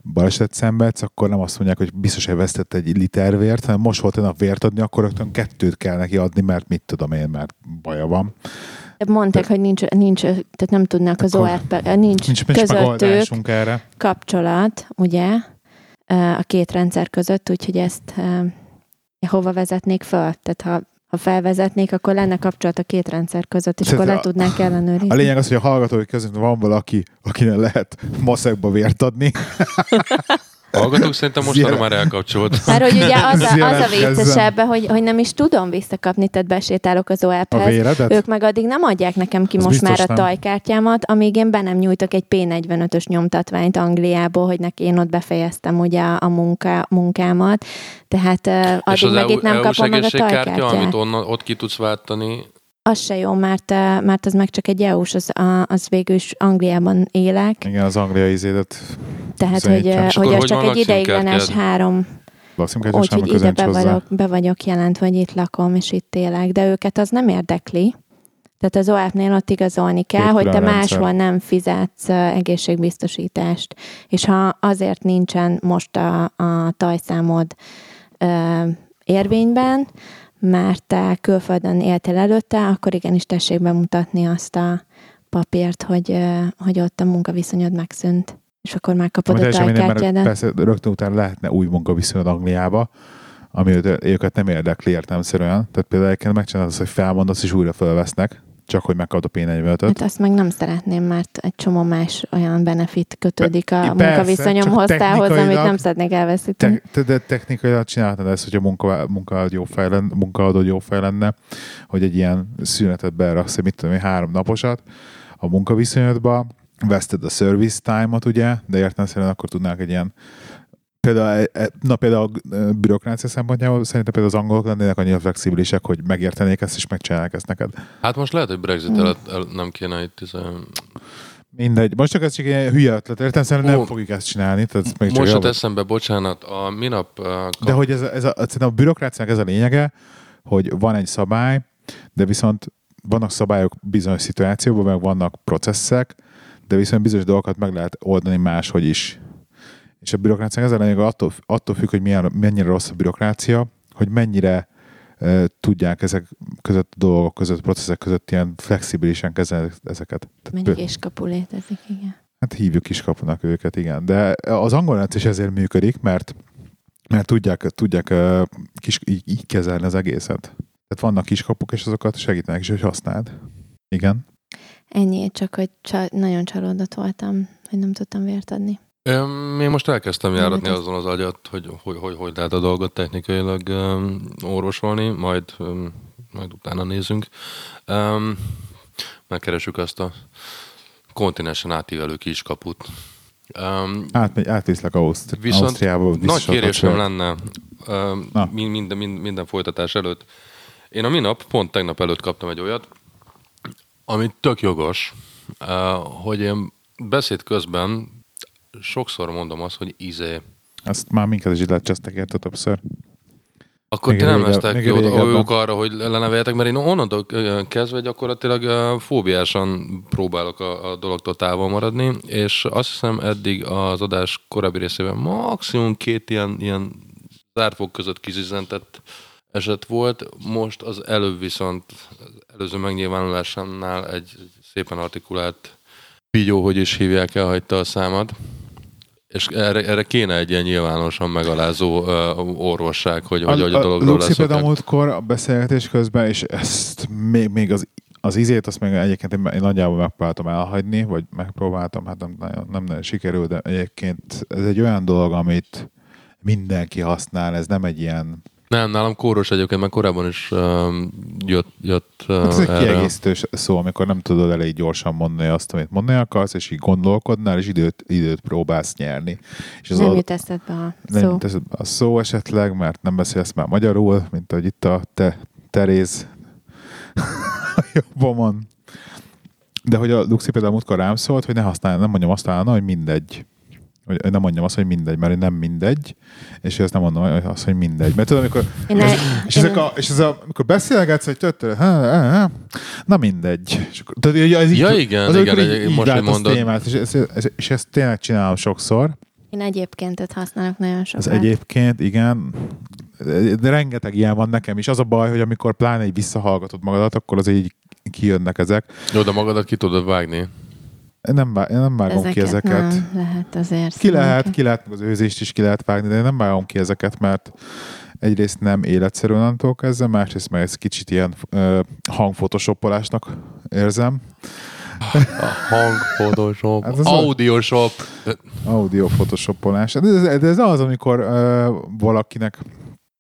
baleset szenvedsz, akkor nem azt mondják, hogy biztos, hogy vesztett egy liter vért, hanem most volt olyan vért adni, akkor rögtön kettőt kell neki adni, mert mit tudom én, mert baja van. De Mondták, hogy nincs, nincs, tehát nem tudnak az ORP, nincs, Nincs, nincs közöttük erre. kapcsolat, ugye, ö, a két rendszer között, úgyhogy ezt ö, hova vezetnék föl? Tehát ha, ha felvezetnék, akkor lenne kapcsolat a két rendszer között, és Tehát akkor le tudnánk ellenőrizni. A lényeg az, hogy a hallgatói között van valaki, akinek lehet maszekba vért adni. Hallgatók szerintem most arra már elkapcsolt. Mert hogy ugye az a, az a viccesebb, hogy, hogy nem is tudom visszakapni, tehát besétálok az véredet? Ők meg addig nem adják nekem ki Az most már a nem. tajkártyámat, amíg én be nem nyújtok egy P45-ös nyomtatványt Angliából, hogy neki én ott befejeztem ugye a munka, munkámat. Tehát uh, És addig az meg EU, itt nem EU-s kapom meg a tajkártyát. amit onnan, ott ki tudsz váltani, Az se jó, mert, mert az meg csak egy EU-s, az, az végül is Angliában élek, Igen, az angliai izédet tehát Bizonyítja. hogy, És hogy az csak egy ideiglenes három lakszimkártya Úgy, semmi hogy ide be hozzá. vagyok, be vagyok jelent, hogy itt lakom, és itt élek, de őket az nem érdekli. Tehát az OAP-nél ott igazolni kell, Két hogy te rendszer. máshol nem fizetsz ö, egészségbiztosítást. És ha azért nincsen most a, a tajszámod ö, érvényben, mert te külföldön éltél előtte, akkor igenis tessék bemutatni azt a papírt, hogy, ö, hogy ott a munkaviszonyod megszűnt. És akkor már kapod Ami a tajkártyádat. persze rögtön utána lehetne új munkaviszonyod Angliába, ami őket nem érdekli értelmszerűen. Tehát például egyébként megcsinálod azt, hogy felmondasz és újra felvesznek, csak hogy megkapod a P45-öt. Hát azt meg nem szeretném, mert egy csomó más olyan benefit kötődik a Persze, munkaviszonyomhoz, csak tához, amit nem szeretnék elveszíteni. Te, te, de technikailag csinálhatod ezt, hogy a munka, munkaadó jó fej lenne, munkaadó jó fej lenne, hogy egy ilyen szünetet beraksz, mit tudom én, három naposat a munkaviszonyodba, veszted a service time-ot, ugye, de értelemszerűen akkor tudnák egy ilyen Például, e- na például a bürokrácia szempontjából szerintem például az angolok lennének annyira flexibilisek, hogy megértenék ezt, és megcsinálják ezt neked. Hát most lehet, hogy Brexit Mm. előtt el, nem kéne itt izé- Mindegy. Most csak ez csak egy hülye ötlet. Értem, szerintem nem fogjuk ezt csinálni. Tehát ez még Most jut eszembe, bocsánat, a minap uh, kap... De hogy ez, a- ez a, szerintem a bürokráciának ez a lényege, hogy van egy szabály, de viszont vannak szabályok bizonyos szituációkban, meg vannak processzek, de viszont bizonyos dolgokat meg lehet oldani máshogy is. És a bürokráciának ez a lényege attól, attól függ, hogy milyen, mennyire rossz a bürokrácia, hogy mennyire e, tudják ezek között a dolgok között, processzek között ilyen flexibilisen kezelni ezeket. Tehát Mennyi kiskapu létezik, igen. Hát hívjuk kiskapunak őket, igen. De az angol rendszer is ezért működik, mert, mert tudják, tudják kis, így, így kezelni az egészet. Tehát vannak kiskapuk, és azokat segítenek is, hogy használd. Igen. Ennyi, csak hogy csa- nagyon csalódott voltam, hogy nem tudtam vért adni. Én most elkezdtem járatni azon az agyat, hogy hogy, hogy, hogy lehet a dolgot technikailag öm, orvosolni, majd, öm, majd utána nézünk. Öm, Megkeresük azt a kontinensen átívelő kiskaput. Öm, Átmegy, átviszlek Auszt- Viszont Ausztriába. Nagy kérésem lenne min- minden, minden, minden folytatás előtt. Én a minap, pont tegnap előtt kaptam egy olyat, ami tök jogos, ö, hogy én beszéd közben sokszor mondom azt, hogy izé. Azt már minket is így lecsesztek érte többször. Akkor Még ti nem lesztek jó, jók arra, hogy leneveljetek, mert én onnantól ö, kezdve gyakorlatilag ö, fóbiásan próbálok a, a dologtól távol maradni, és azt hiszem eddig az adás korábbi részében maximum két ilyen, ilyen zárfok között kizizentett eset volt, most az előbb viszont előző megnyilvánulásánál egy szépen artikulált pigyó, hogy is hívják, elhagyta a számad. És erre, erre kéne egy ilyen nyilvánosan megalázó uh, orvosság, hogy, hogy, hogy a dologról Luxi például leszoknak. múltkor a beszélgetés közben, és ezt még, még az, az izét, azt még egyébként én, én nagyjából megpróbáltam elhagyni, vagy megpróbáltam, hát nem nagyon, nem nagyon sikerült, de egyébként ez egy olyan dolog, amit mindenki használ, ez nem egy ilyen, Nem, nálam kóros egyébként, mert korábban is um, jött, jött uh, hát ez egy erre. kiegészítő szó, amikor nem tudod elég gyorsan mondani azt, amit mondani akarsz, és így gondolkodnál, és időt, időt próbálsz nyerni. És az nem ad- jut eszedbe a nem szó. jut eszedbe a szó esetleg, mert nem beszélsz már magyarul, mint ahogy itt a te Teréz a jobbomon. De hogy a Luxi például múltkor rám szólt, hogy ne használj, nem mondjam azt állna, hogy mindegy. Hogy nem mondjam azt, hogy mindegy, mert nem mindegy, és ezt nem mondom hogy azt, hogy mindegy. Mert tudod, amikor Én és, ezek a, és ez a, amikor beszélgetsz, hogy töttől, na mindegy. És, akkor, tehát, ez így, Ja, igen, az, igen, így, így most, váltasz mondod. témát, és, ez, ez, és ezt tényleg csinálom sokszor. én egyébként használok nagyon Az sokat. egyébként, igen, de rengeteg ilyen van nekem is. Az a baj, hogy amikor pláne így visszahallgatod magadat, akkor az így kijönnek ezek. Jó, de magadat ki tudod vágni. Én nem, vá- én nem vágom ki ezeket. Nem, lehet azért. Ki lehet, ki lehet, meg az őzést is ki lehet vágni, de én nem vágom ki ezeket, mert egyrészt nem életszerű onnantól kezdve, másrészt meg ez kicsit ilyen uh, hangfotoshopolásnak érzem. A hang, Photoshop, Hát a- Audioshop. Audio photoshopolás. De ez, de ez az, amikor uh, valakinek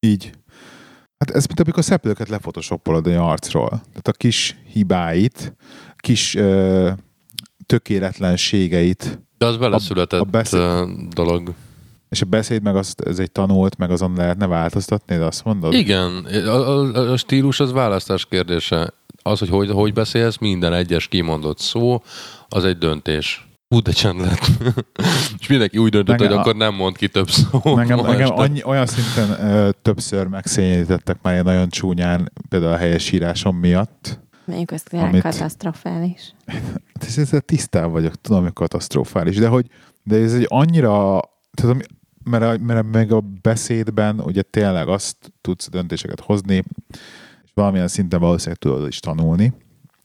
így Hát ez mint amikor szeplőket lefotoshopolod egy arcról. Tehát a kis hibáit, kis uh, tökéletlenségeit, De az beleszületett a beszéd- ö, dolog. és a beszéd meg az, ez egy tanult, meg azon lehetne változtatni, de azt mondod? Igen, a, a, a stílus az választás kérdése. Az, hogy, hogy hogy beszélsz, minden egyes kimondott szó, az egy döntés. Hú, de csend lett. És mindenki úgy döntött, Engem hogy a- akkor nem mond ki több szó. Engem, ma engem annyi, olyan szinten ö, többször megszényítettek már ilyen nagyon csúnyán, például a helyesírásom miatt. Mondjuk ez Amit- katasztrofális. Ez, ez tisztán vagyok, tudom, hogy katasztrofális, de hogy de ez egy annyira, tehát ami, mert, a, mert meg a beszédben ugye tényleg azt tudsz döntéseket hozni, és valamilyen szinten valószínűleg tudod is tanulni,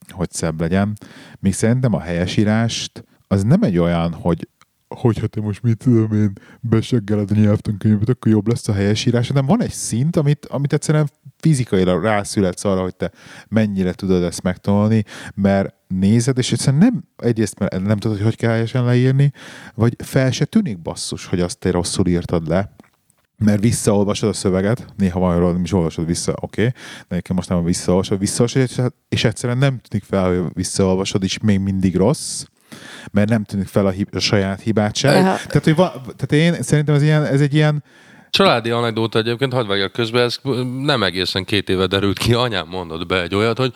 hogy szebb legyen. Míg szerintem a helyesírást az nem egy olyan, hogy hogyha te most mit tudom én, beseggeled a nyelvtankönyvet, akkor jobb lesz a helyesírás, hanem van egy szint, amit, amit egyszerűen fizikailag rászületsz arra, hogy te mennyire tudod ezt megtanulni, mert nézed, és egyszerűen nem, egyrészt mert nem tudod, hogy hogy kell helyesen leírni, vagy fel se tűnik basszus, hogy azt te rosszul írtad le, mert visszaolvasod a szöveget, néha van nem is olvasod vissza, oké, okay, de egyébként most nem visszaolvasod, visszaolvasod, és egyszerűen nem tűnik fel, hogy visszaolvasod, és még mindig rossz, mert nem tűnik fel a, hib- a saját hibát sem. Tehát, hogy va- tehát én szerintem ez, ilyen, ez egy ilyen Családi anekdóta egyébként, hadd vágjak közben, ez nem egészen két éve derült ki, anyám mondott be egy olyat, hogy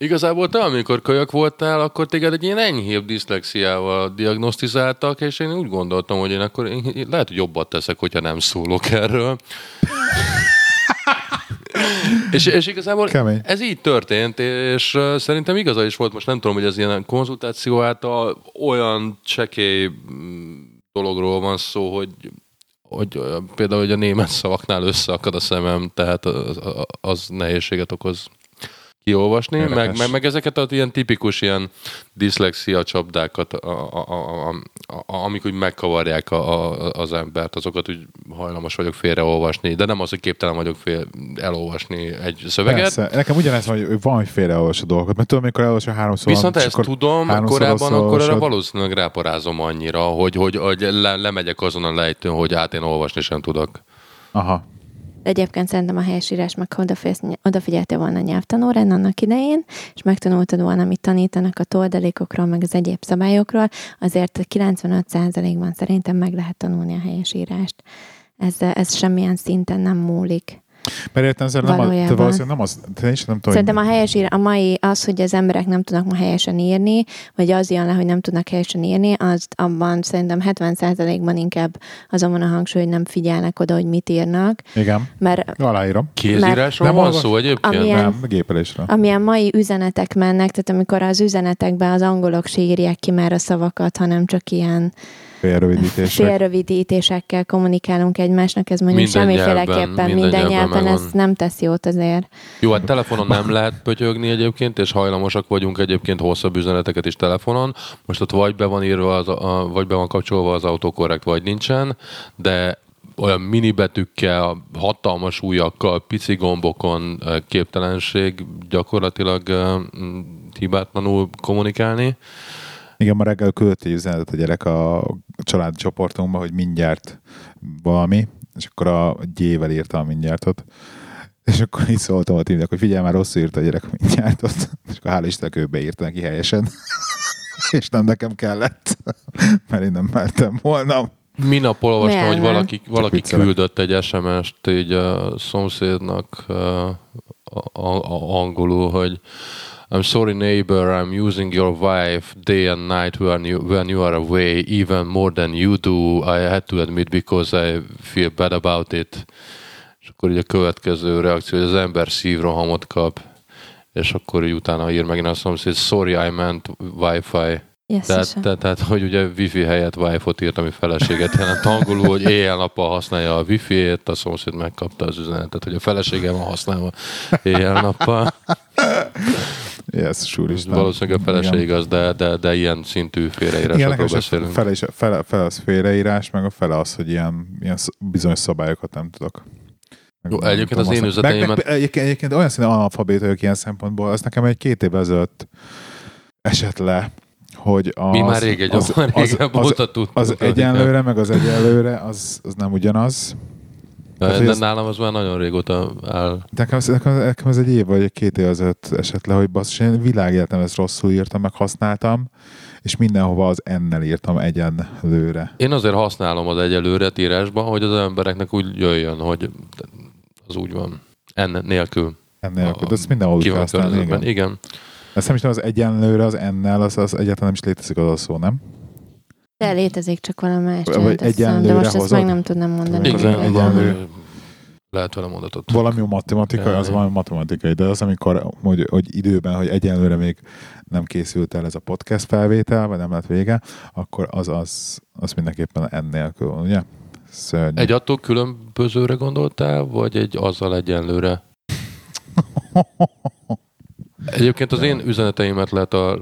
Igazából te, amikor kölyök voltál, akkor téged egy ilyen enyhébb diszlexiával diagnosztizáltak, és én úgy gondoltam, hogy én akkor én lehet, hogy jobbat teszek, hogyha nem szólok erről. és, és igazából Kemény. ez így történt, és szerintem igaza is volt, most nem tudom, hogy ez ilyen konzultáció által olyan csekély mm, dologról van szó, hogy hogy például hogy a német szavaknál összeakad a szemem, tehát az, az nehézséget okoz kiolvasni, meg, meg, meg ezeket az ilyen tipikus ilyen diszlexia csapdákat, a, a, a, a, amik úgy megkavarják a, a, az embert, azokat úgy hajlamos vagyok félreolvasni, de nem az, hogy képtelen vagyok fél elolvasni egy szöveget. Persze. Nekem ugyanez van, hogy van, hogy félreolvas a dolgokat, mert tudom, amikor elolvasol háromszor. Viszont ha ezt akkor tudom, korábban akkor olvasod. valószínűleg ráparázom annyira, hogy, hogy, hogy le, lemegyek azon a lejtőn, hogy hát én olvasni sem tudok. Aha. Egyébként szerintem a helyesírás meg odafigyeltél volna a nyelvtanórán annak idején, és megtanultad volna, amit tanítanak a toldalékokról, meg az egyéb szabályokról, azért 95%-ban szerintem meg lehet tanulni a helyesírást. Ez, ez semmilyen szinten nem múlik. Mert értem, nem, a, valószínűleg nem az, nem tudom, Szerintem a hogy- helyesír, a mai az, hogy az emberek nem tudnak ma helyesen írni, vagy az jön le, hogy nem tudnak helyesen írni, az abban szerintem 70%-ban inkább azon van a hangsúly, hogy nem figyelnek oda, hogy mit írnak, Igen, mert aláírom. Kézírásról Nem van szó egyébként? Amilyen- Nem, gépelésre. amilyen mai üzenetek mennek, tehát amikor az üzenetekben az angolok se írják ki már a szavakat, hanem csak ilyen Félrövidítések. félrövidítésekkel kommunikálunk egymásnak, ez mondjuk Minden semmiféleképpen nyelven, minden, nyelven nyelven ez nem tesz jót azért. Jó, hát telefonon nem lehet pötyögni egyébként, és hajlamosak vagyunk egyébként hosszabb üzeneteket is telefonon. Most ott vagy be van írva, az, a, vagy be van kapcsolva az autokorrekt, vagy nincsen, de olyan mini betűkkel, hatalmas ujjakkal, pici gombokon képtelenség gyakorlatilag hibátlanul kommunikálni. Igen, ma reggel küldött egy üzenetet a gyerek a családi csoportunkba, hogy mindjárt valami, és akkor a G-vel írta a mindjártot. És akkor így szóltam a tímnek, hogy figyelj már, rosszul írta a gyerek a mindjártot. És akkor hál' Istennek ő beírta neki helyesen. és nem nekem kellett, mert én nem mertem volna. Minap olvastam, hogy valaki, valaki küldött egy SMS-t így a szomszédnak a, a, a, angolul, hogy I'm sorry neighbor, I'm using your wife day and night when you, when you are away, even more than you do. I had to admit because I feel bad about it. És akkor így a következő reakció, hogy az ember szívrohamot kap, és akkor így utána ír megint a szomszéd, sorry, I meant Wi-Fi. Yes, Tehát, tehát, tehát, hogy ugye wifi helyett wifi-ot írt, ami feleséget jelent angolul, hogy éjjel-nappal használja a wifi-ét, a szomszéd megkapta az üzenetet, hogy a felesége van használva éjjel-nappal. Yes, úristen. Valószínűleg a feleség Igen. az, de, de, de ilyen szintű félreírásokról beszélünk. fele, is, fele, fele az félreírás, meg a fele az, hogy ilyen, ilyen bizonyos szabályokat nem tudok. Jó, nem egyébként az én azt- meg, meg, üzleteimet- egyébként, egyébként olyan szinten analfabéta vagyok ilyen szempontból, az nekem egy két évvel ezelőtt esett le, hogy az, Mi már rég egy az, az, az, az, tudtuk. az egyenlőre, meg az egyenlőre, az, az nem ugyanaz. Hogy De nálam az már nagyon régóta áll. Nekem, nekem, nekem ez egy év vagy egy két év ezelőtt esett le, hogy basszus, én világéletem ezt rosszul írtam, meg használtam, és mindenhova az ennel írtam egyenlőre. Én azért használom az egyelőre írásban, hogy az embereknek úgy jöjjön, hogy az úgy van. En nélkül. Ennél, de ezt mindenhol kell használni, igen. Igen. Ezt nem is tudom, az egyenlőre, az ennel, az, az egyáltalán nem is létezik az a szó, nem? De létezik csak valami más. Vagy hiszem, de egyenlőre most ezt meg nem tudnám mondani. Igen, Igen, lehet vele mondatot. Valami matematikai, az valami matematikai, de az, amikor hogy, hogy időben, hogy egyenlőre még nem készült el ez a podcast felvétel, vagy nem lett vége, akkor az, az, az mindenképpen ennélkül ugye? Szörnyű. Egy attól különbözőre gondoltál, vagy egy azzal egyenlőre? Egyébként az én üzeneteimet lehet a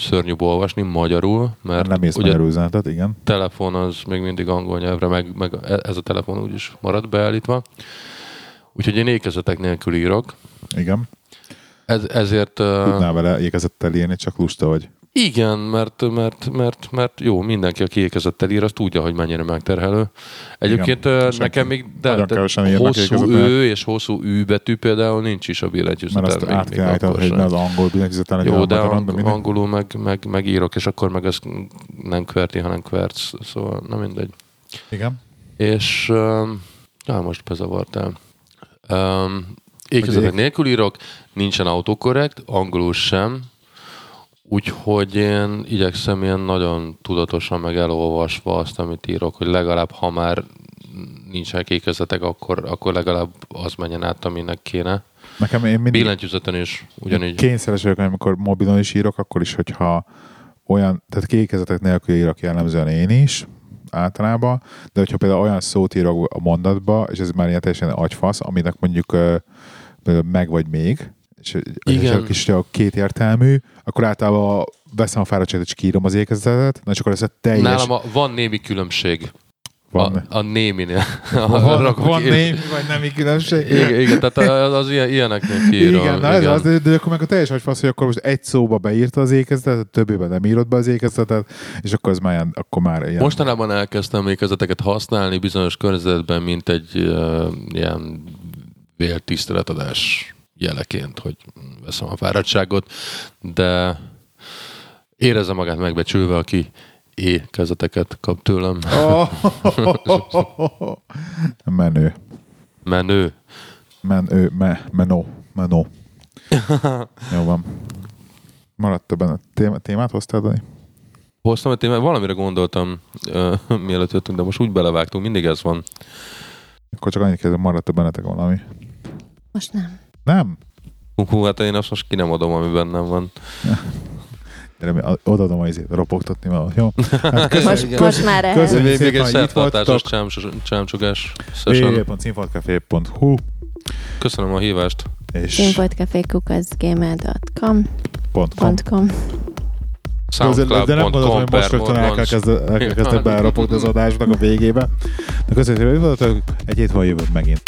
legszörnyűbb olvasni magyarul, mert nem ész ugye üzenetet, igen. telefon az még mindig angol nyelvre, meg, meg ez a telefon úgyis marad beállítva. Úgyhogy én ékezetek nélkül írok. Igen. Ez, ezért... Tudnál vele ékezettel írni, csak lusta vagy. Igen, mert, mert, mert, mert jó, mindenki, aki ékezettel ír, az tudja, hogy mennyire megterhelő. Egyébként Igen, nekem még de, de hosszú ő és hosszú ű betű például nincs is a Mert billentyűzeten. azt még- át kell állítani, hogy az angol billentyűzeten Jó, de ang- angolul meg, meg, meg írok, és akkor meg ez nem kverti, hanem kverc, szóval nem mindegy. Igen. És já, most bezavartál. Um, ékezetek nélkül írok, nincsen autokorrekt, angolul sem, úgyhogy én igyekszem ilyen nagyon tudatosan meg elolvasva azt, amit írok, hogy legalább ha már nincsenek ékezetek, akkor, akkor legalább az menjen át, aminek kéne. Nekem én mindig Billentyűzeten is ugyanígy. kényszeres vagyok, amikor mobilon is írok, akkor is, hogyha olyan, tehát kékezetek nélkül írok jellemzően én is, általában, de hogyha például olyan szót írok a mondatba, és ez már ilyen teljesen agyfasz, aminek mondjuk meg vagy még, és, és Igen. kis két értelmű, akkor általában veszem a fáradtságot, és kiírom az ékezetet, na és akkor ez a teljes... Nálam a, van némi különbség. van, A, a néminél. van, Rakok van némi, vagy nem különbség. Igen, igen, tehát az, az ilyen, ilyeneknél kiírom. Igen, na ez az, de, akkor meg a teljes agyfasz, hogy akkor most egy szóba beírta az ékezetet, a többében nem írod be az ékezetet, és akkor az már, ilyen, akkor már ilyen... Mostanában elkezdtem ékezeteket használni bizonyos környezetben, mint egy uh, ilyen véltiszteletadás jeleként, hogy veszem a fáradtságot, de érezze magát megbecsülve, aki ékezeteket kap tőlem. Oh, menő. Menő. Menő, me, menó, menó. Jó van. Maradt benne témát, témát hoztál, Dani? Hoztam egy témát, valamire gondoltam, uh, mielőtt jöttünk, de most úgy belevágtunk, mindig ez van. Akkor csak annyit kérdezem, maradt bennetek valami? Most nem. Nem? Hú, hát én azt most ki nem adom, ami bennem van. Gyere, mi- odaadom a izét, ropogtatni valahogy, jó? Hát köszönjük, Most, most már el. köszönjük Még, még egy szertartásos csámcsogás session. www.cinfalcafé.hu Köszönöm a hívást. és Színfoltcafékukaszgmail.com .com. .com. De, nem gondolom, hogy most rögtön el kell kezdeni, beropogni az adásnak a végébe. De köszönjük, hogy egy hét múlva jövök megint.